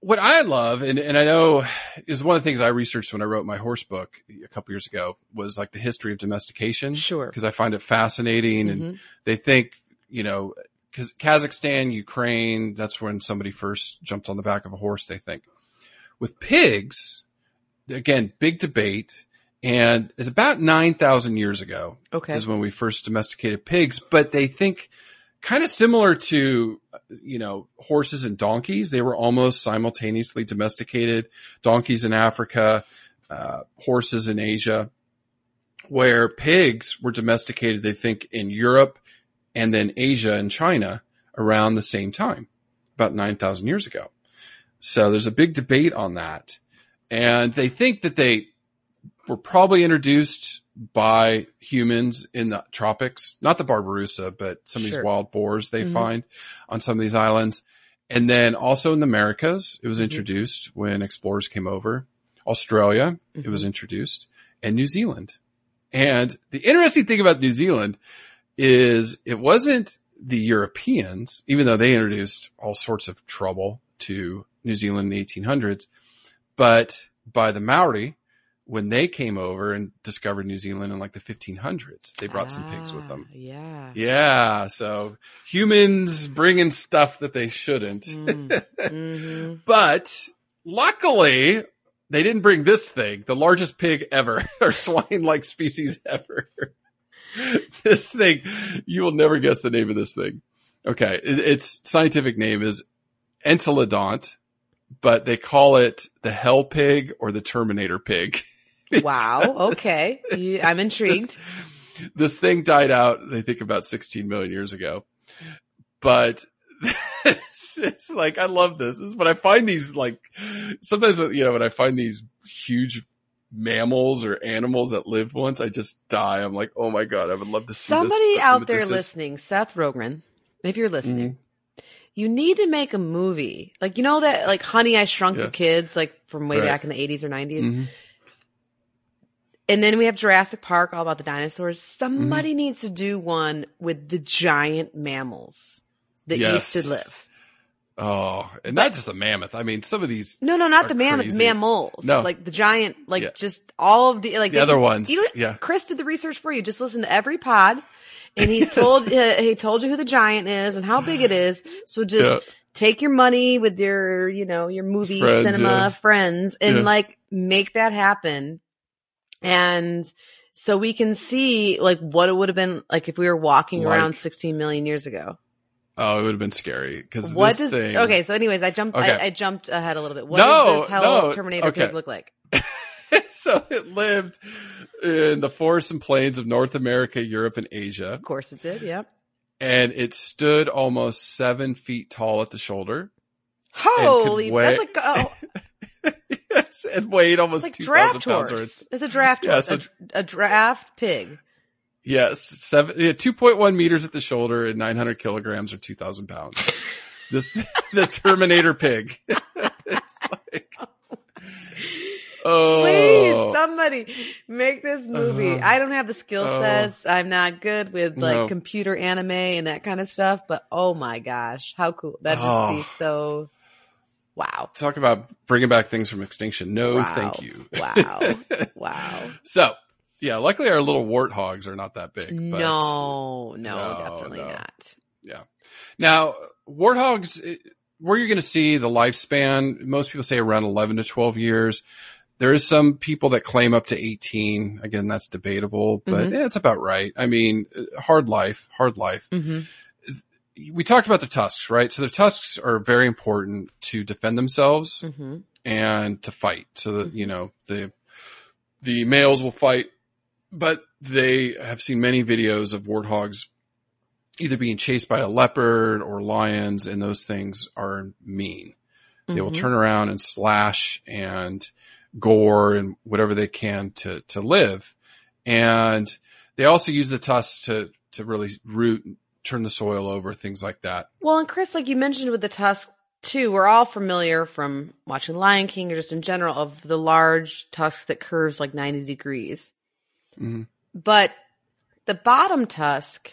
what I love, and, and I know is one of the things I researched when I wrote my horse book a couple years ago was like the history of domestication. Sure. Because I find it fascinating and Mhm. they think, you know, because Kazakhstan, Ukraine, that's when somebody first jumped on the back of a horse, they think. With pigs, again, big debate. And it's about 9,000 years ago Okay. is when we first domesticated pigs, but they think kind of similar to, you know, horses and donkeys. They were almost simultaneously domesticated. Donkeys in Africa, uh, horses in Asia, where pigs were domesticated, they think in Europe and then Asia and China around the same time, about 9,000 years ago. So there's a big debate on that. And they think that they were probably introduced by humans in the tropics, not the babirusa, but some of these wild boars they Mhm. find on some of these islands. And then also in the Americas, it was Mhm. introduced when explorers came over. Australia, it Mm-hmm. was introduced and New Zealand. And the interesting thing about New Zealand is it wasn't the Europeans, even though they introduced all sorts of trouble to New Zealand in the 1800s, but by the Maori, when they came over and discovered New Zealand in like the 1500s, they brought some pigs with Ah, them. Yeah. Yeah. So humans bringing stuff that they shouldn't. Mm, mhm. But luckily, they didn't bring this thing, the largest pig ever, or swine-like species ever. this thing, you will never guess the name of this thing. Okay, it- its scientific name is Entelodont, but they call it the Hell Pig or the Terminator Pig. Wow. Okay. I'm intrigued. this thing died out, they think about 16 million years ago. But it's, like, I love this. This is when I find these like, sometimes, you know, when I find these huge mammals or animals that lived once, I just die. I'm like, oh my God, I would love to see. Somebody But out there this is- listening, Seth Rogen, if you're listening, you need to make a movie. Like you know that like Honey I Shrunk Yeah. the Kids like from way Right. back in the 80s or 90s. Mhm. And then we have Jurassic Park all about the dinosaurs. Somebody needs to do one with the giant mammals that Yes. used to live. Oh, and not just a mammoth. I mean, some of these No, no, not the mammoth, crazy. mammals. No. Like the giant, like Yeah. just all of the like The other ones, You, yeah. Chris did the research for you. Just listen to every pod, and he told uh, he told you who the giant is and how big it is. So just Yeah. take your money with your you know your movie Friends, cinema yeah. friends and like make that happen, and so we can see like what it would have been like if we were walking Like- around 16 million years ago. Oh, it would have been scary because What this does thing. okay? So, anyways, I jumped. Okay. I, I jumped ahead a little bit. What No, does this Hello no, Terminator okay. pig look like? so it lived in the forests and plains of North America, Europe, and Asia, Of course, it did. Yep. and it stood almost seven feet tall at the shoulder. Holy, weigh- that's like oh, yes, it weighed almost like two thousand draft pounds. horse. It's a draft Yeah, horse. so- a, a draft pig. yes, seven, yeah, two point one meters at the shoulder and nine hundred kilograms or two thousand pounds. this the Terminator pig. it's like, oh, Please, somebody make this movie. Uh-huh. I don't have the skill Oh. sets. I'm not good with like No. computer anime and that kind of stuff. But oh my gosh, how cool! That'd just Oh. be so. Wow. talk about bringing back things from extinction. No, Wow. thank you. Wow. Wow. So, yeah, luckily our little warthogs are not that big. But No, no, No, definitely no. not. Yeah. Now, warthogs, eh, where you're going to see the lifespan, most people say around 11 to 12 years. There is some people that claim up to 18. Again, that's debatable, but Mhm. eh, it's about right. I mean, eh, hard life, hard life. hmm We talked about the tusks, right? So the tusks are very important to defend themselves hmm and to fight. So that, you know, the, the males will fight, but they have seen many videos of warthogs either being chased by a leopard or lions, and those things are mean. They will Mhm. turn around and slash and gore and whatever they can to, to live. And they also use the tusks to, to really root, turn the soil over, things like that. Well, and Chris, like you mentioned with the tusk too, we're all familiar from watching Lion King or just in general of the large tusk that curves like 90 degrees. Mhm. But the bottom tusk,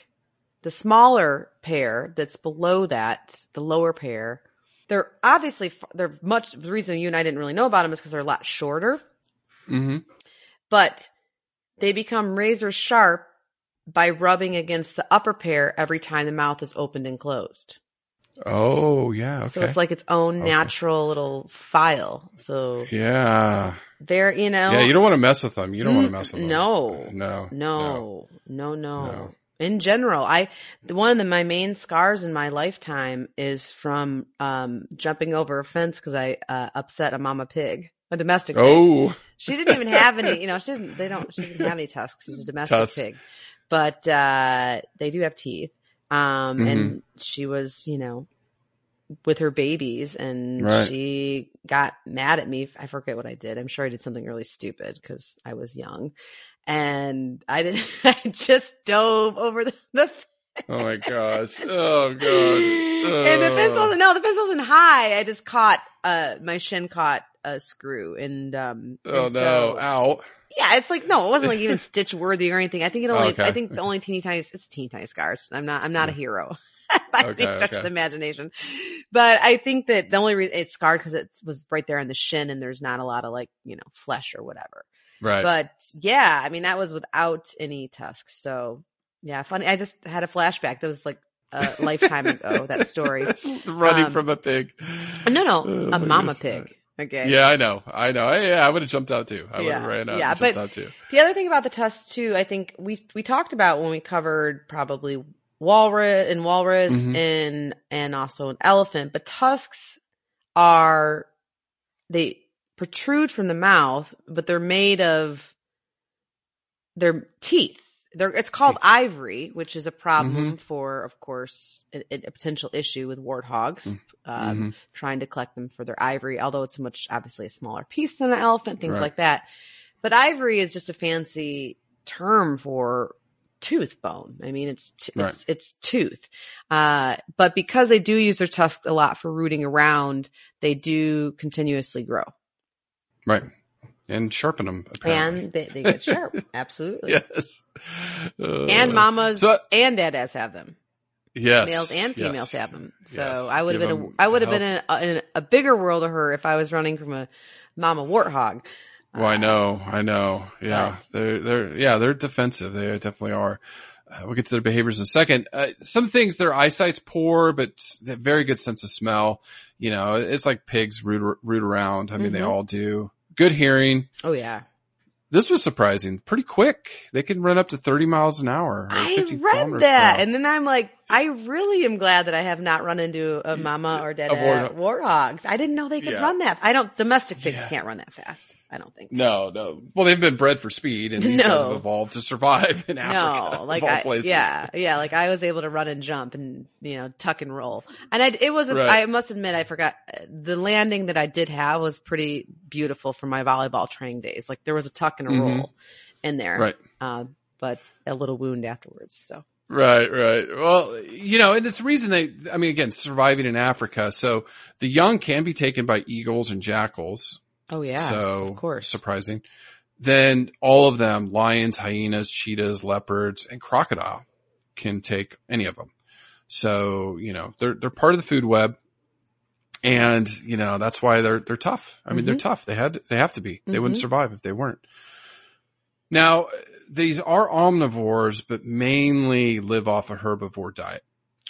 the smaller pair that's below that, the lower pair, they're obviously, they're much, the reason you and I didn't really know about them is because they're a lot shorter, hmm but they become razor sharp by rubbing against the upper pair every time the mouth is opened and closed. Oh, yeah. Okay. So it's like its own Okay. natural little file. So yeah. there, you know. Yeah, you don't want to mess with them. You don't want to Mm, mess with them. no. no, no, no, no, No. In general, I one of the, my main scars in my lifetime is from um jumping over a fence because I uh, upset a mama pig, a domestic. pig. Oh, She didn't even have any, you know, she didn't, they don't, she didn't have any tusks. She was a domestic Tusks. pig, but, uh, they do have teeth. Um, Mm-hmm. and she was, you know, with her babies and Right. she got mad at me. I forget what I did. I'm sure I did something really stupid because I was young and I did, I just dove over the, the oh my gosh. Oh god. and the fence wasn't no, the fence wasn't high. I just caught uh my shin caught a screw and um Oh and no! so- Ow! Yeah, it's like no, it wasn't like even stitch worthy or anything. I think it only Okay. I think the only teeny tiny it's teeny tiny scars. I'm not I'm not a hero. by Okay, any stretch of okay. the imagination. But I think that the only reason it's scarred because it was right there on the shin and there's not a lot of like, you know, flesh or whatever. Right. But yeah, I mean that was without any tusks. So yeah, funny. I just had a flashback. That was like a lifetime ago. That story. Running um, from a pig. No, no, Oh a mama goodness. pig. Okay. Yeah, I know. I know. I, yeah, I would have jumped out too. I would have Yeah, ran out yeah, but- out too. The other thing about the tusks too, I think we we talked about when we covered probably walrus and walrus Mhm. and and also an elephant, but tusks are they protrude from the mouth, but they're made of their teeth. It's called ivory, which is a problem Mhm. for, of course, a, a potential issue with warthogs. Mm. Um, Mhm. trying to collect them for their ivory, although it's much obviously a smaller piece than an elephant, things Right. like that. But ivory is just a fancy term for tooth bone. I mean, it's t- Right. it's it's tooth. Uh, but because they do use their tusks a lot for rooting around, they do continuously grow Right. And sharpen them. Apparently. and they, they get sharp. Absolutely. yes. And Uh, mamas So and dadas have them. yes, Males and females yes. have them. So Yes. I would have been a, I would have been in a, in a bigger world of her if I was running from a mama warthog. Well, I know, I know. Yeah, But- they're they're yeah they're defensive. They definitely are. Uh, we'll get to their behaviors in a second. Uh, some things their eyesight's poor, but they have very good sense of smell. You know, it's like pigs root root around. I mean, they Mhm. all do. Good hearing. Oh yeah. This was surprising. Pretty quick. They can run up to thirty miles an hour. Or I 50 read that, and then I'm like, I really am glad that I have not run into a mama or dad warthog. warthogs. I didn't know they could Yeah. run that. I don't. Domestic pigs Yeah. can't run that fast. I don't think. No, no. Well, they've been bred for speed, and these guys No. have evolved to survive in Africa. No, like I, places. yeah, yeah, like I was able to run and jump and you know tuck and roll, and I it was Right. I must admit I forgot the landing that I did have was pretty beautiful for my volleyball training days. Like there was a tuck and a Mhm. roll in there, Right. Uh, but a little wound afterwards. So Right, right. Well, you know, and it's the reason they, I mean, again, surviving in Africa. So the young can be taken by eagles and jackals. oh yeah, so of course. surprising. Then all of them, lions, hyenas, cheetahs, leopards, and crocodile can take any of them. So, you know, they're, they're part of the food web. And, you know, that's why they're, they're tough. I mean, they're Mhm. tough. They had, they have to be. They wouldn't Mhm. survive if they weren't. Now, these are omnivores, but mainly live off a herbivore diet.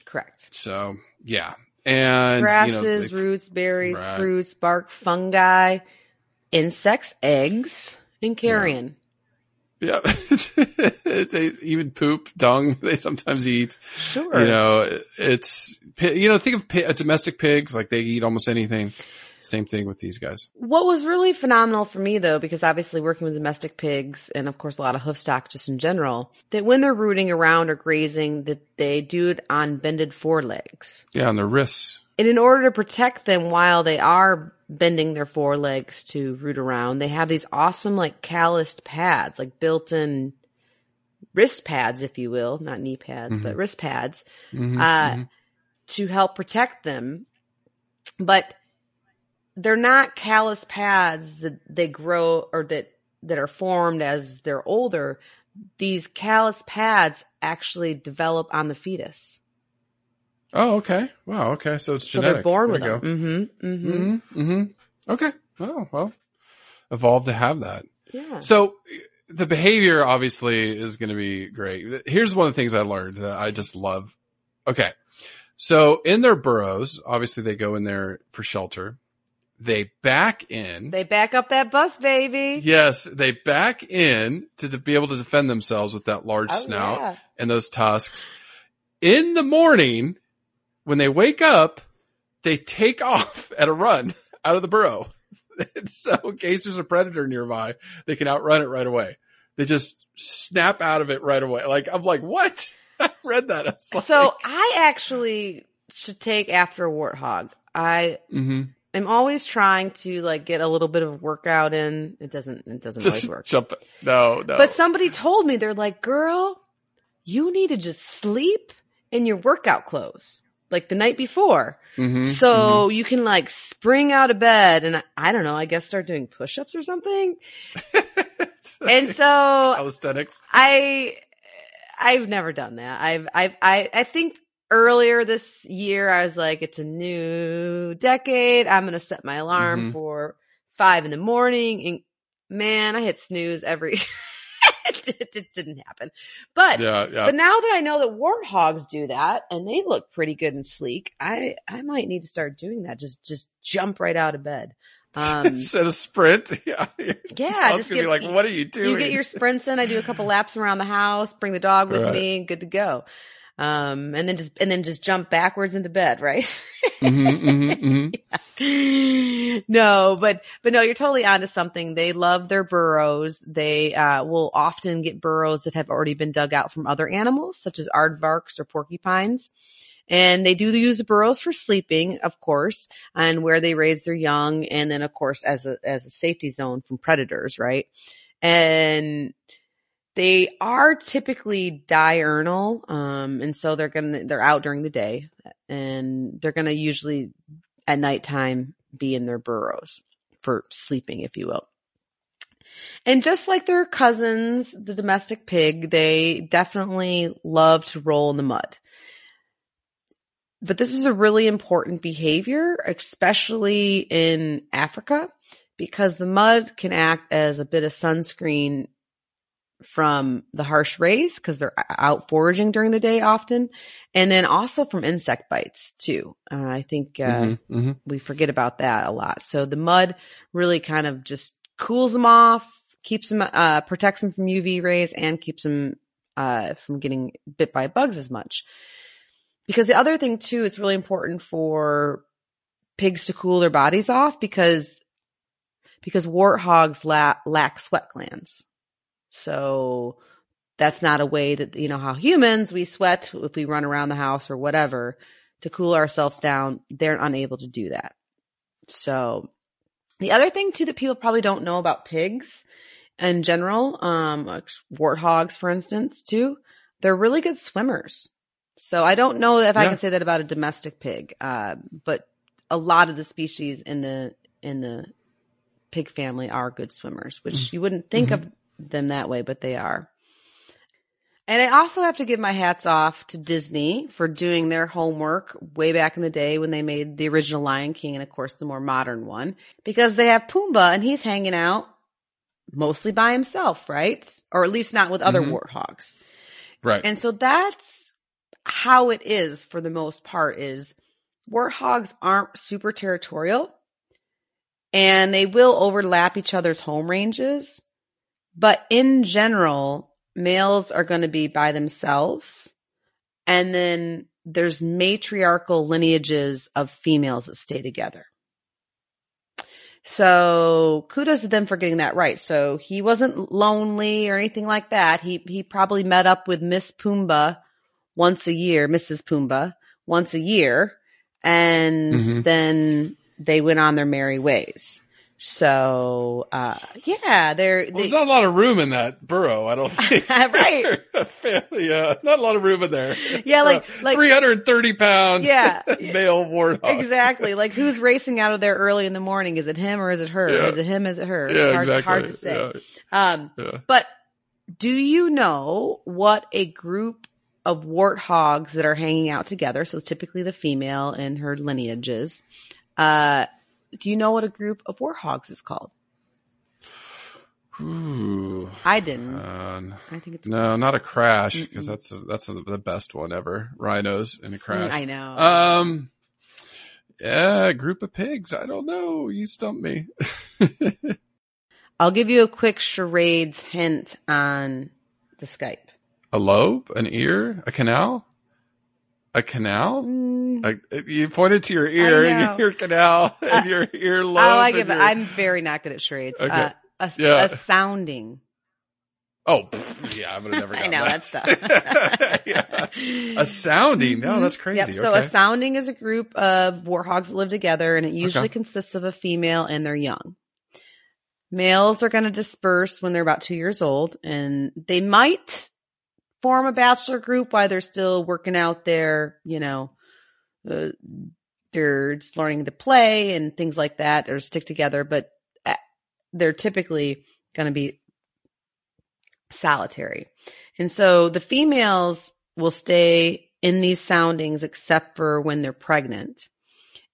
correct. So, yeah. And, Grasses, you know, roots, berries, Right. fruits, bark, fungi, insects, eggs, and carrion. Yeah. they even poop, dung, they sometimes eat. Sure. You know, it's, you know, think of domestic pigs, like they eat almost anything. Same thing with these guys. What was really phenomenal for me though, because obviously working with domestic pigs and of course a lot of hoof stock just in general, that when they're rooting around or grazing, that they do it on bended forelegs. Yeah, on their wrists. And in order to protect them while they are bending their forelegs to root around, they have these awesome like calloused pads, like built in wrist pads, if you will, not knee pads, Mhm. but wrist pads Mhm, uh, mhm. to help protect them. But they're not callus pads that they grow or that, that are formed as they're older. These callus pads actually develop on the fetus. Oh, okay. Wow. Okay. So it's So they're born There with them. Mm-hmm. Mm-hmm. Mm-hmm. Mm-hmm. Okay. Oh, well, evolved to have that. Yeah. So the behavior obviously is going to be great. Here's one of the things I learned that I just love. Okay. So in their burrows, obviously they go in there for shelter. They back in. They back up that bus, baby. yes, they back in to, to be able to defend themselves with that large Oh, snout yeah. and those tusks. In the morning, when they wake up, they take off at a run out of the burrow. so in case there's a predator nearby, they can outrun it right away. They just snap out of it right away. Like, I'm like, what? I read that. I like, So I actually should take after a warthog. I Mhm. Am always trying to like get a little bit of workout in. It doesn't. It doesn't just always work. jump. No, no. But somebody told me they're like, girl, you need to just sleep in your workout clothes like the night before. Mhm, So you can like spring out of bed and I, I don't know, I guess start doing push-ups or something. And so calisthenics. I I've never done that. I've I've I I think earlier this year I was like, it's a new decade. I'm gonna set my alarm Mhm. for five in the morning and man, I hit snooze every it, it didn't happen. But Yeah, yeah. but now that I know that warthogs do that and they look pretty good and sleek, I I might need to start doing that. Just just jump right out of bed. Um, Instead of sprint. Yeah. yeah, just gonna be like, what are you doing? you get your sprints in. I do a couple laps around the house, bring the dog with Right. me, good to go. Um, and then just and then just jump backwards into bed, right? Mhm, mhm, mhm. no, but but no, you're totally onto something. They love their burrows. They uh, will often get burrows that have already been dug out from other animals, such as aardvarks or porcupines. And they do use burrows for sleeping, of course, and where they raise their young, and then of course as a as a safety zone from predators, right? And They are typically diurnal, um, and so they're gonna they're out during the day, and they're gonna usually at nighttime be in their burrows for sleeping, if you will. And just like their cousins, the domestic pig, they definitely love to roll in the mud. But this is a really important behavior, especially in Africa, because the mud can act as a bit of sunscreen from the harsh rays because they're out foraging during the day often, and then also from insect bites too. Uh, I think uh, Mm-hmm, mm-hmm. we forget about that a lot. So the mud really kind of just cools them off, keeps them, uh, protects them from UV rays, and keeps them uh, from getting bit by bugs as much. Because the other thing too, it's really important for pigs to cool their bodies off because because warthogs la- lack sweat glands. So that's not a way that, you know, how humans, we sweat if we run around the house or whatever to cool ourselves down. They're unable to do that. So the other thing too that people probably don't know about pigs in general, um, like warthogs, for instance, too, they're really good swimmers. So I don't know if I can say that about a domestic pig, uh, but a lot of the species in the in the pig family are good swimmers, which you wouldn't think of them that way, but they are. And I also have to give my hats off to Disney for doing their homework way back in the day when they made the original Lion King and of course the more modern one because they have Pumbaa and he's hanging out mostly by himself, right? Or at least not with other Mhm. warthogs. Right. And so that's how it is for the most part is warthogs aren't super territorial and they will overlap each other's home ranges. But in general, males are going to be by themselves. And then there's matriarchal lineages of females that stay together. So kudos to them for getting that right. So he wasn't lonely or anything like that. He he probably met up with Miss Pumbaa once a year, Mrs. Pumbaa once a year, and Mhm. then they went on their merry ways. So uh yeah, they're Well, they, there's not a lot of room in that burrow, I don't think. Right. Family, uh, not a lot of room in there. Yeah, like- Uh, like- 330 pounds. Yeah. male warthog. exactly like who's racing out of there early in the morning? Is it him or is it her? Yeah. Is it him? Is it her? Yeah, hard, exactly. hard to say. Yeah, Um, yeah. But do you know what a group of warthogs that are hanging out together, so it's typically the female and her lineages, uh, do you know what a group of warthogs is called? Ooh. I didn't. Uh, I think it's. no, not a crash because that's that's the, the best one ever. Rhinos in a crash. I know. Um, yeah, group of pigs. I don't know. You stumped me. I'll give you a quick charades hint on the Skype. a lobe, an ear, a canal, a canal. Mm, A, you pointed to your ear and your ear canal Uh, and your ear lobe. oh, I give it. your- I'm very not good at charades. Okay. Uh, a, Yeah. a sounding. Oh, yeah, I would have never. I know that. that stuff. yeah. A sounding. No, Mhm. that's crazy. Yep. So okay. a sounding is a group of warhogs that live together, and it usually Okay. consists of a female and their young. Males are going to disperse when they're about two years old, and they might form a bachelor group while they're still working out their, you know, uh, they're just learning to play and things like that, or stick together. But uh, they're typically going to be solitary. And so the females will stay in these soundings except for when they're pregnant.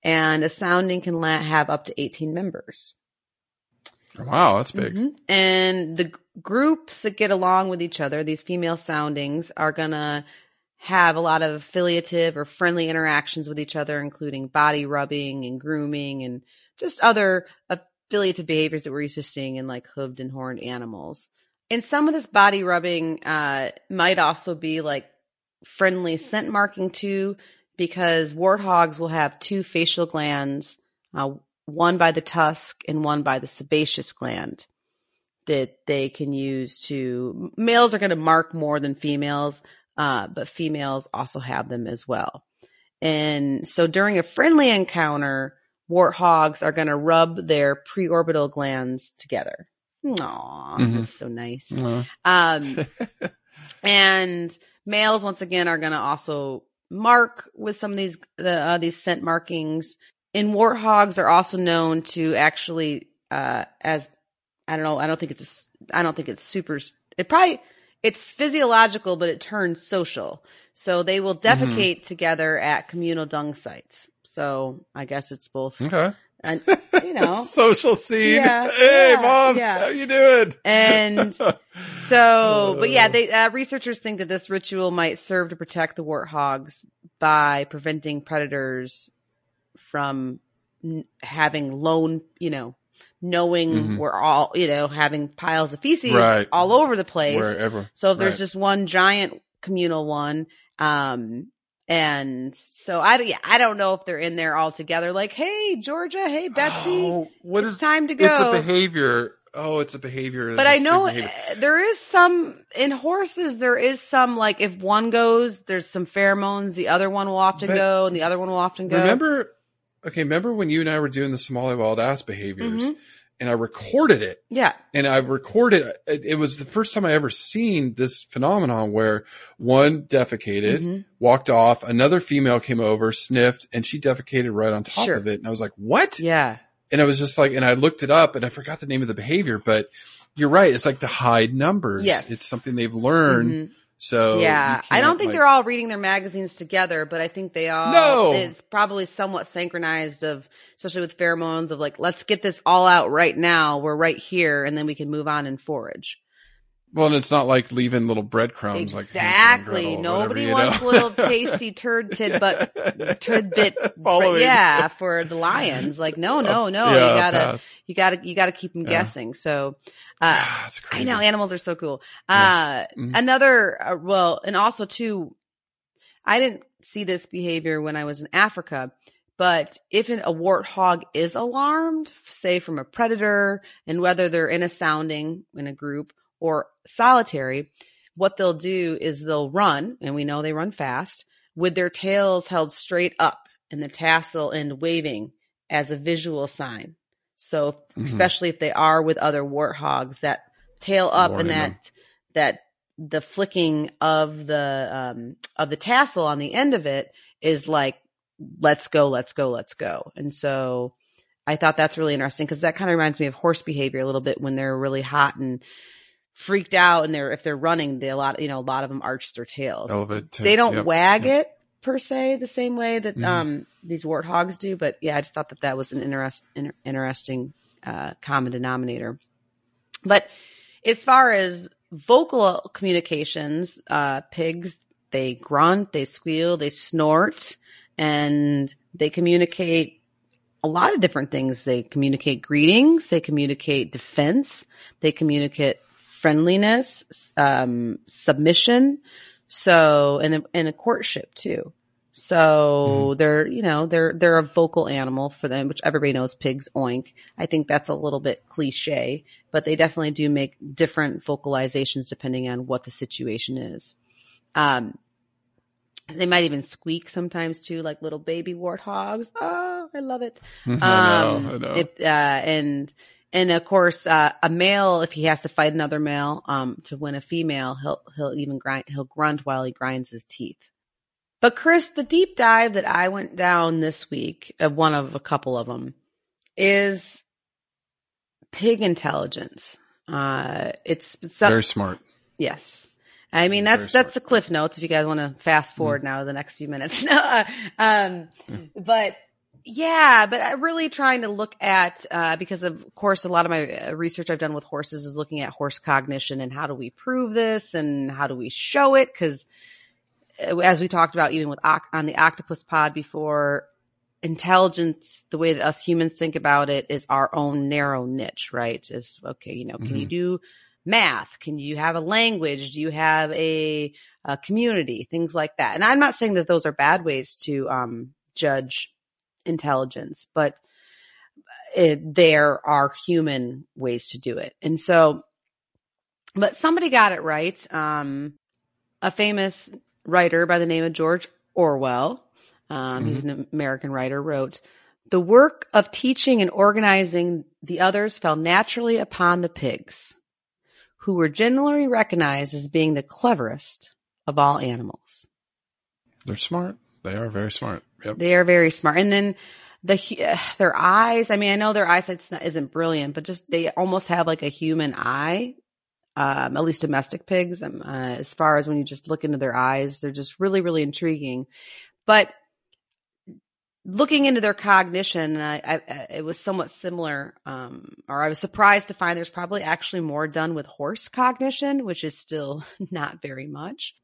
And a sounding can la- have up to 18 members. wow, that's big. Mhm. And the groups that get along with each other, these female soundings, are going to have a lot of affiliative or friendly interactions with each other, including body rubbing and grooming and just other affiliative behaviors that we're used to seeing in like hooved and horned animals. And some of this body rubbing uh, might also be like friendly scent marking too, because warthogs will have two facial glands, uh, one by the tusk and one by the sebaceous gland that they can use to males are going to mark more than females uh, but females also have them as well and so during a friendly encounter warthogs are going to rub their preorbital glands together Aw, Mhm. that's so nice. Uh, Um, and males once again are going to also mark with some of these the uh, these scent markings. And warthogs are also known to actually uh, as I don't know. I don't think it's a I don't think it's super. It probably it's physiological, but it turns social. So they will defecate together at communal dung sites. So I guess it's both. okay. And, you know, Social scene. Yeah, hey, yeah, mom, yeah. how you doing? And So, but yeah, they uh, researchers think that this ritual might serve to protect the warthogs by preventing predators from n- having lone, you know, knowing Mhm. we're all, you know, having piles of feces Right. all over the place. wherever. So if there's Right. just one giant communal one, um, and so I, yeah, I don't know if they're in there all together. Like, hey, Georgia, hey, Betsy, Oh, what it's is time to go. It's a behavior. Oh, it's a behavior. But I know uh, there is some in horses. There is some like if one goes, there's some pheromones. The other one will often But go, and the other one will often go. Remember, okay, remember when you and I were doing the Somali wild ass behaviors, Mhm. and I recorded it, Yeah, and I recorded. It, it was the first time I ever seen this phenomenon where one defecated, Mhm. walked off, another female came over, sniffed, and she defecated right on top Sure. of it, and I was like, "What?" yeah, And I was just like, and I looked it up, and I forgot the name of the behavior, but. You're right. It's like to hide numbers. Yes. It's something they've learned. Mhm. So yeah. I don't think like- they're all reading their magazines together, but I think they all. No. it's probably somewhat synchronized of, especially with pheromones of like, let's get this all out right now. We're right here, and then we can move on and forage. Well, and it's not like leaving little breadcrumbs like Exactly. Gretel Nobody whatever, wants know? little tasty turd tidbit tidbit. Following. Yeah, for the lions. Like, no, no, no. Yeah, you gotta, you gotta, you gotta keep them Yeah. guessing. So, uh, Ah, I know animals are so cool. Uh, Mhm. another, uh, well, and also too, I didn't see this behavior when I was in Africa, but if an, a warthog is alarmed, say from a predator, and whether they're in a sounding in a group or solitary, what they'll do is they'll run, and we know they run fast, with their tails held straight up and the tassel end waving as a visual sign. So, Mhm. especially if they are with other warthogs, that tail up Warning and them. that that the flicking of the um of the tassel on the end of it is like let's go let's go let's go and so i thought that's really interesting because that kind of reminds me of horse behavior a little bit when they're really hot and freaked out and they're if they're running they a lot you know a lot of them arch their tails Elevate. they don't Yep. wag Yep. it per se the same way that Mhm. um these warthogs do but yeah i just thought that that was an interest, inter- interesting uh common denominator but as far as vocal communications uh pigs they grunt they squeal they snort and they communicate a lot of different things they communicate greetings they communicate defense they communicate friendliness um submission so and a, and a courtship too. So they're you know they're they're a vocal animal for them, which everybody knows pigs oink. I think that's a little bit cliche, but they definitely do make different vocalizations depending on what the situation is. Um, they might even squeak sometimes too, like little baby warthogs. Oh, I love it. I know. Um, I know. If, uh, and and of course, uh, a male if he has to fight another male um, to win a female, he'll he'll even grind he'll grunt while he grinds his teeth. But Chris, the deep dive that I went down this week, uh, one of a couple of them, is pig intelligence. Uh, it's some, Very smart. Yes. I mean, Very that's, smart. that's the cliff notes if you guys want to fast forward now to the next few minutes. No, uh, um, but yeah, but I'm really trying to look at, uh, because of course, a lot of my uh, research I've done with horses is looking at horse cognition and how do we prove this and how do we show it? Cause uh, as we talked about even with on the octopus pod before, intelligence, the way that us humans think about it is our own narrow niche, right? Is okay, you know, can you Mhm. do math? Can you have a language? Do you have a, a community? Things like that. And I'm not saying that those are bad ways to um, judge intelligence, but it, there are human ways to do it. And so, but somebody got it right. Um, a famous writer by the name of George Orwell, um, he's an American writer, wrote The work of teaching and organizing the others fell naturally upon the pigs, who were generally recognized as being the cleverest of all animals. They're smart. They are very smart. Yep. They are very smart. And then the their eyes. I mean, I know their eyesight isn't brilliant, but just they almost have like a human eye. Um, at least domestic pigs. Um, uh, as far as when you just look into their eyes, they're just really, really intriguing. But looking into their cognition, I, I, it was somewhat similar. Um, or I was surprised to find there's probably actually more done with horse cognition, which is still not very much.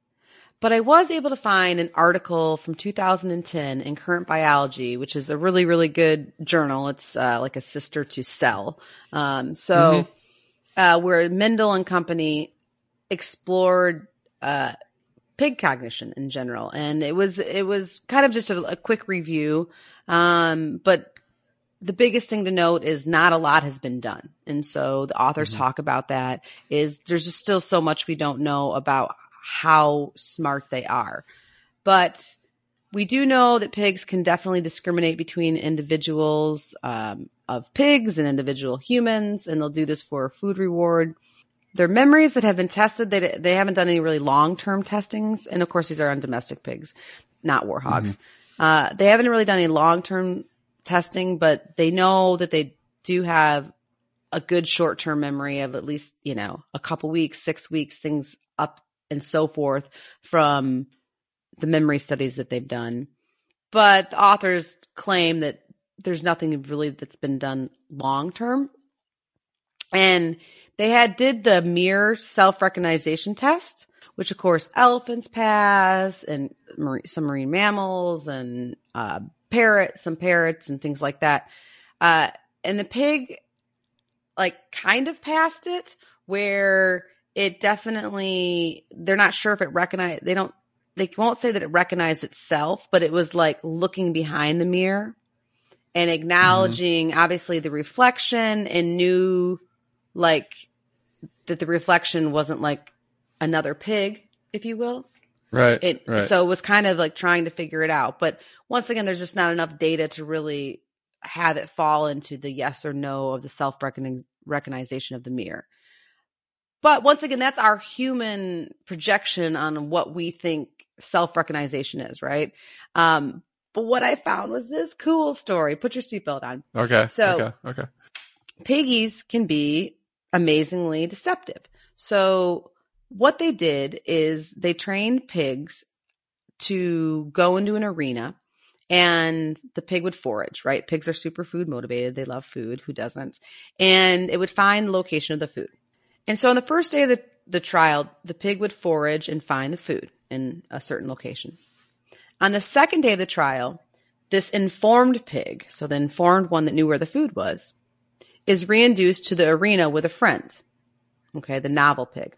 But I was able to find an article from 2010 in Current Biology, which is a really, really good journal. It's uh, like a sister to Cell. Um, so, mm-hmm. uh, where Mendl and company explored uh, pig cognition in general, and it was it was kind of just a, a quick review. Um, but the biggest thing to note is not a lot has been done. And so the authors mm-hmm. talk about that is there's just still so much we don't know about how smart they are. But we do know that pigs can definitely discriminate between individuals um, of pigs and individual humans, and they'll do this for a food reward. Their memories that have been tested, they, they haven't done any really long term testings. And of course, these are on domestic pigs, not warthogs. Mm-hmm. Uh, they haven't really done any long term testing, but they know that they do have a good short term memory of at least, you know, a couple weeks, six weeks, things up and so forth from the memory studies that they've done. But the authors claim that there's nothing really that's been done long term. And they had did the mirror self-recognition test, which of course elephants pass and some marine mammals and uh, parrots, some parrots and things like that. Uh, and the pig like kind of passed it where it definitely they're not sure if it recognized they don't they won't say that it recognized itself, but it was like looking behind the mirror and acknowledging mm-hmm. obviously the reflection and knew like that the reflection wasn't like another pig, if you will. Right. It, right. So it was kind of like trying to figure it out. But once again, there's just not enough data to really have it fall into the yes or no of the self recognition of the mirror. But once again, that's our human projection on what we think self recognition is, right? Um, but what I found was this cool story. Put your seatbelt on. Okay. So, okay. Okay. Piggies can be amazingly deceptive. So, what they did is they trained pigs to go into an arena and the pig would forage, right? Pigs are super food motivated. They love food. Who doesn't? And it would find the location of the food. And so on the first day of the, the trial, the pig would forage and find the food in a certain location. On the second day of the trial, this informed pig, so the informed one that knew where the food was, is reinduced to the arena with a friend. Okay, the novel pig,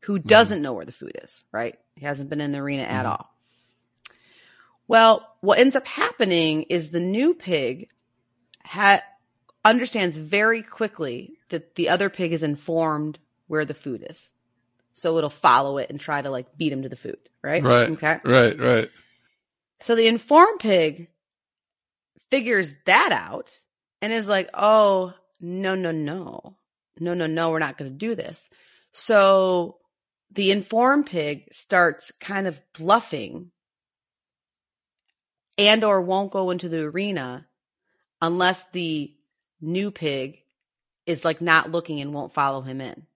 who mm-hmm. doesn't mm. know where the food is, right? He hasn't been in the arena mm. at mm-hmm. all. Well, what ends up happening is the new pig ha- understands very quickly that the other pig is informed where the food is. So it'll follow it and try to like beat him to the food, right? Right. Okay. Right, right. So the informed pig figures that out and is like, oh, no, no, no. No, no, no, we're not going to do this. So the informed pig starts kind of bluffing and or won't go into the arena unless the new pig is like not looking and won't follow him in.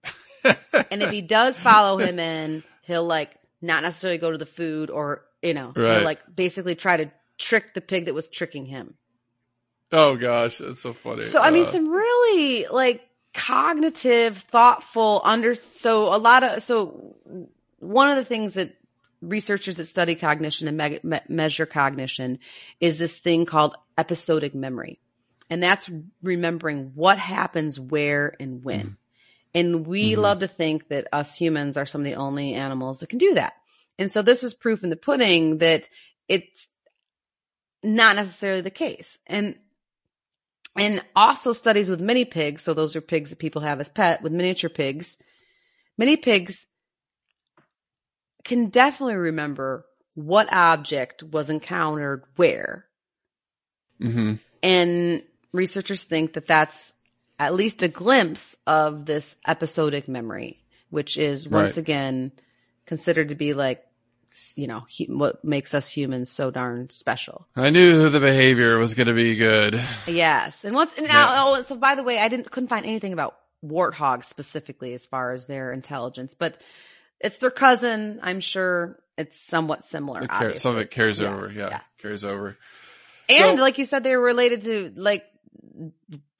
and if he does follow him in, he'll like not necessarily go to the food or, you know, right. like basically try to trick the pig that was tricking him. Oh gosh, that's so funny. So, I mean, uh, some really like cognitive, thoughtful, under, so a lot of, so one of the things that researchers that study cognition and me- me- measure cognition is this thing called episodic memory. And that's remembering what happens where and when. Mm-hmm. And we mm-hmm. love to think that us humans are some of the only animals that can do that. And so this is proof in the pudding that it's not necessarily the case. And and also studies with mini pigs, so those are pigs that people have as pet with miniature pigs. Mini pigs can definitely remember what object was encountered where hmm And researchers think that that's at least a glimpse of this episodic memory, which is once Right. again considered to be like, you know, hu- what makes us humans so darn special. I knew the behavior was going to be good. Yes. And once, and now, oh, so by the way, I didn't, couldn't find anything about warthogs specifically as far as their intelligence, but it's their cousin. I'm sure it's somewhat similar. It car- some of it carries Yes, over. Yeah, yeah. carries over. And So- like you said, they're related to like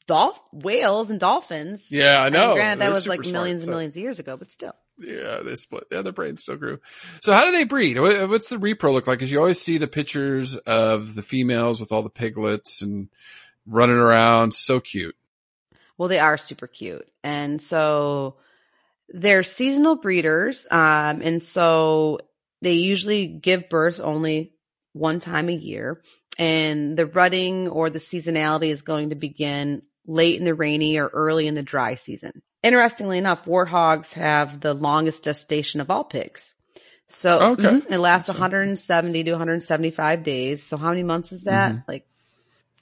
dolph whales and dolphins. Yeah, I know. granted, that They're was like smart, millions and so- millions of years ago, but still. Yeah, they split. Yeah, their brain still grew. So how do they breed? What's the repro look like? Because you always see the pictures of the females with all the piglets and running around. So cute. Well, they are super cute. And so they're seasonal breeders. Um, and so they usually give birth only one time a year. And the rutting or the seasonality is going to begin late in the rainy or early in the dry season. Interestingly enough, warthogs have the longest gestation of all pigs. So Okay. mhm, it lasts Awesome. 170 to 175 days. So how many months is that? Mhm. Like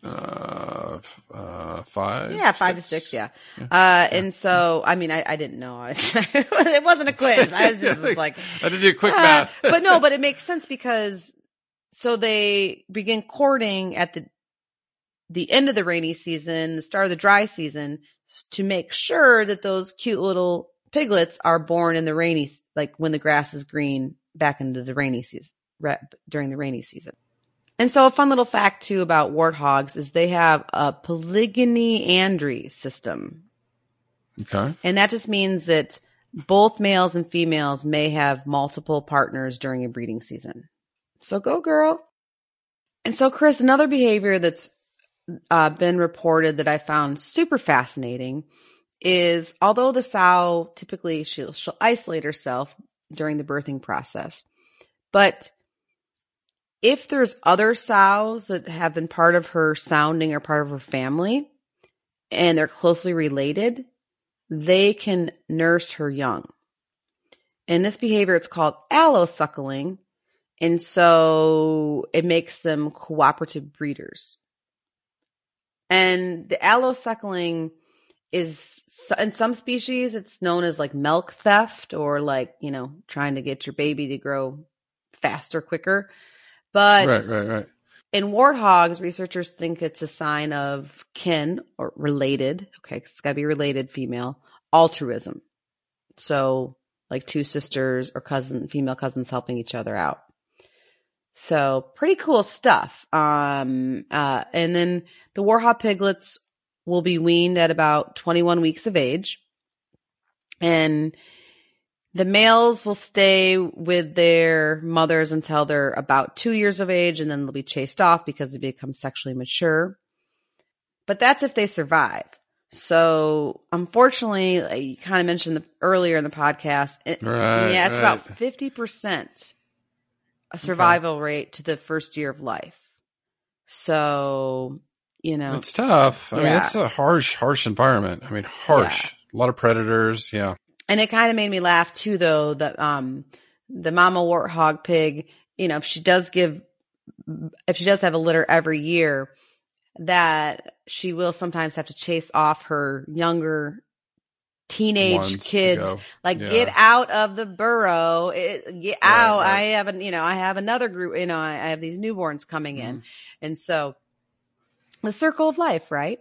Uh, uh, five. Yeah, five to six. Yeah. Uh, and so, I mean, I, I didn't know. it wasn't a quiz. I was just like, I to do quick uh, math. but no, but it makes sense because so they begin courting at the the end of the rainy season, the start of the dry season, to make sure that those cute little piglets are born in the rainy, like when the grass is green, back into the rainy season, during the rainy season. And so a fun little fact too about warthogs is they have a polygynandry system. okay. And that just means that both males and females may have multiple partners during a breeding season. So go girl. And so Chris, another behavior that's uh, been reported that I found super fascinating is although the sow typically she'll, she'll isolate herself during the birthing process, but if there's other sows that have been part of her sounding or part of her family and they're closely related, they can nurse her young. And this behavior, it's called allosuckling. And so it makes them cooperative breeders. And the allosuckling is in some species, it's known as like milk theft or like, you know, trying to get your baby to grow faster, quicker. But right, right, right. in warthogs, researchers think it's a sign of kin or related. Okay, it's got to be related female altruism. So, like two sisters or cousin, female cousins helping each other out. So, pretty cool stuff. Um, uh, and then the warhog piglets will be weaned at about 21 weeks of age. And the males will stay with their mothers until they're about two years of age, and then they'll be chased off because they become sexually mature. But that's if they survive. So, unfortunately, you kind of mentioned the, earlier in the podcast, it- Right, yeah, it's right. about fifty percent a survival rate to the first year of life. So, you know, It's tough. I mean, it's a harsh, harsh environment. I mean, harsh. A lot of predators. Yeah. And it kind of made me laugh too, though, that, um, the mama warthog pig, you know, if she does give, if she does have a litter every year, that she will sometimes have to chase off her younger teenage kids. Like, Yeah. get out of the burrow. It, get Right, out. right. I have an, you know, I have another group, you know, I, I have these newborns coming Mm-hmm. in. And so the circle of life, right?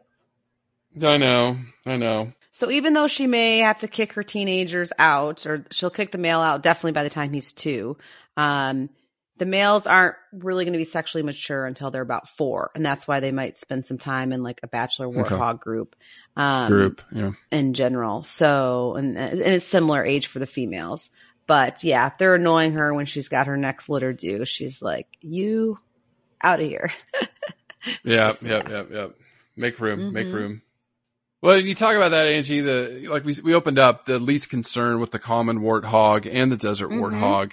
I know. I know. So even though she may have to kick her teenagers out, or she'll kick the male out definitely by the time he's two, um, the males aren't really going to be sexually mature until they're about four, and that's why they might spend some time in like a bachelor Okay. warthog group, um, Group. Yeah. in general. So, and and it's similar age for the females, but yeah, if they're annoying her when she's got her next litter due, she's like, "You out of here." Yeah. Yep. Yep. Yep. Make room. Make Mhm. room. Well, you talk about that, Angie. The like we we opened up the least concern with the common warthog and the desert Mhm. warthog,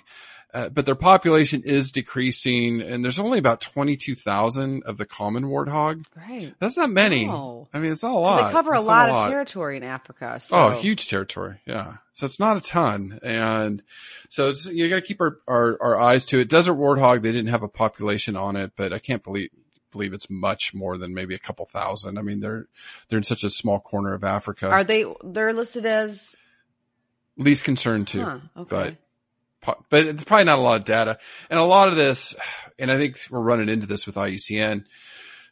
uh, but their population is decreasing, and there's only about twenty two thousand of the common warthog. Right. That's not many. No. I mean, it's not a lot. They cover a It's not lot of territory in Africa. So. Oh, huge territory. Yeah. So it's not a ton. And so it's, you got to keep our, our, our eyes to it. Desert warthog, they didn't have a population on it, but I can't believe, believe it's much more than maybe a couple thousand. I mean, they're they're in such a small corner of Africa. Are they? They're listed as least concerned too, huh, okay. but but it's probably not a lot of data, and a lot of this, and I think we're running into this with IUCN.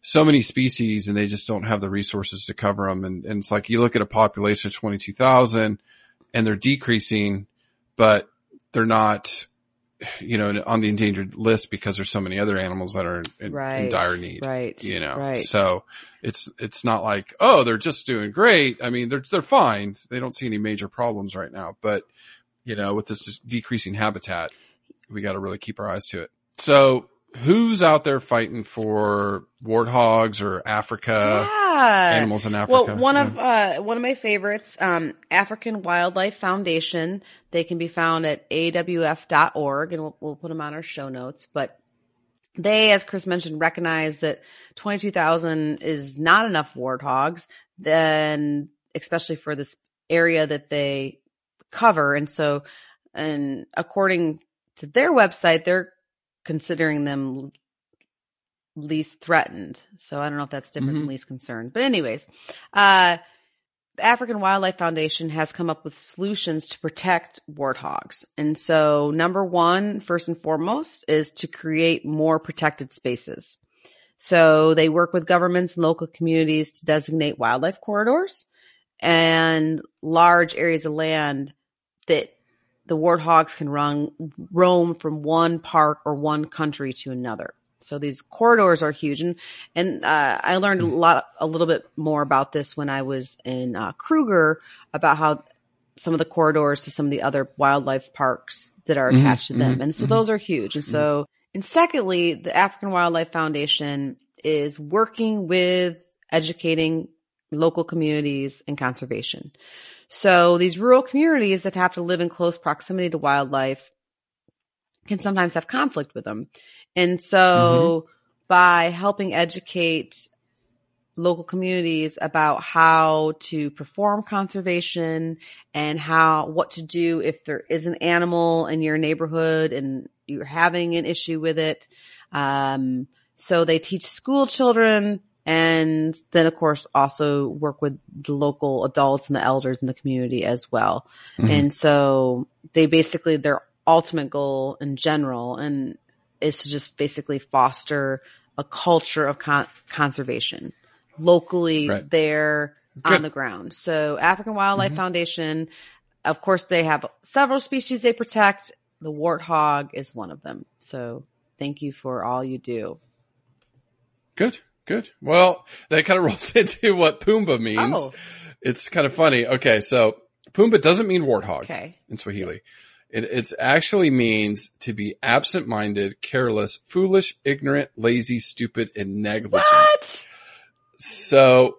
So many species, and they just don't have the resources to cover them. And, and it's like you look at a population of twenty two thousand, and they're decreasing, but they're not you know, on the endangered list because there's so many other animals that are in, right, in dire need. Right. You know, right. so it's, it's not like, oh, they're just doing great. I mean, they're, they're fine. They don't see any major problems right now, but you know, with this just decreasing habitat, we got to really keep our eyes to it. So who's out there fighting for warthogs or Africa? Yeah. Animals in Africa. Well, one Yeah. of uh, one of my favorites, um, African Wildlife Foundation. They can be found at awf.org, and we'll, we'll put them on our show notes. But they, as Chris mentioned, recognize that 22,000 is not enough warthogs, then especially for this area that they cover. And so, and according to their website, they're considering them least threatened. So I don't know if that's different than Mhm. least concerned. But anyways, uh, the African Wildlife Foundation has come up with solutions to protect warthogs. And so number one, first and foremost, is to create more protected spaces. So they work with governments and local communities to designate wildlife corridors and large areas of land that the warthogs can run, roam from one park or one country to another. So these corridors are huge, and and uh, I learned a lot, a little bit more about this when I was in uh, Kruger about how some of the corridors to some of the other wildlife parks that are Mhm, attached to them, mhm, and so mhm. those are huge. And so, and secondly, the African Wildlife Foundation is working with educating local communities and conservation. So these rural communities that have to live in close proximity to wildlife can sometimes have conflict with them. And so by helping educate local communities about how to perform conservation and how what to do if there is an animal in your neighborhood and you're having an issue with it. Um, so they teach school children and then of course also work with the local adults and the elders in the community as well. Mhm. And so they basically their ultimate goal in general and is to just basically foster a culture of con- conservation locally Right. there Good. on the ground. So African Wildlife Mhm. Foundation, of course, they have several species they protect. The warthog is one of them. So thank you for all you do. Good, good. Well, that kind of rolls into what Pumbaa means. Oh. It's kind of funny. Okay, so Pumbaa doesn't mean warthog Okay. in Swahili. It it's actually means to be absent-minded, careless, foolish, ignorant, lazy, stupid, and negligent. What? So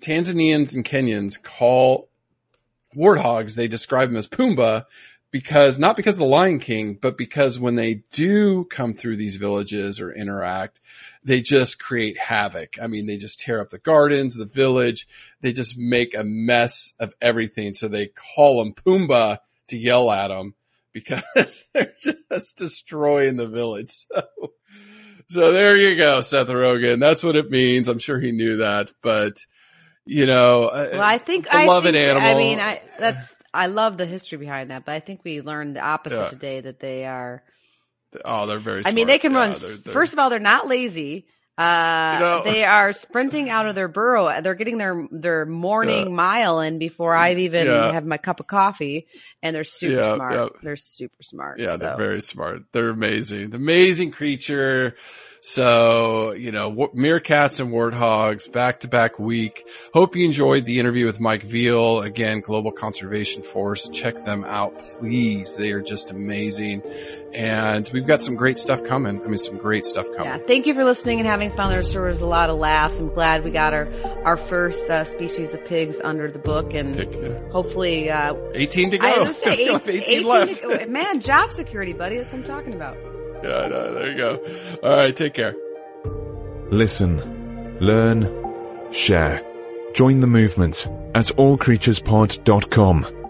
Tanzanians and Kenyans call warthogs, they describe them as Pumbaa because not because of the Lion King, but because when they do come through these villages or interact, they just create havoc. I mean, they just tear up the gardens, the village. They just make a mess of everything. So they call them Pumbaa to yell at them because they're just destroying the village. So, so there you go, Seth Rogen. That's what it means. I'm sure he knew that, but you know, uh, Well, I think I think, animal. I mean, I that's I love the history behind that, but I think we learned the opposite Yeah. today that they are. oh, they're very. I mean, they can Yeah, run. they're- they're- First of all, they're not lazy. Uh, You know- they are sprinting out of their burrow. They're getting their their morning Yeah. mile in before I've even Yeah. have my cup of coffee, and they're super Yeah, smart. They're super smart. Yeah, so. they're very smart. They're amazing. The amazing creature. So, you know, meerkats and warthogs back to back week. Hope you enjoyed the interview with Mike Veale. Again, Global Conservation Force. Check them out, please. They are just amazing. And we've got some great stuff coming. I mean, some great stuff coming. Yeah, thank you for listening and having fun. There was a lot of laughs. I'm glad we got our our first uh, species of pigs under the book, and Pick, uh, hopefully, uh, 18 to go. I was gonna say We eight, 18, 18 left. to. Man, job security, buddy. That's what I'm talking about. yeah, I know. there you go. All right. Take care. Listen, learn, share. Join the movement at allcreaturespod.com.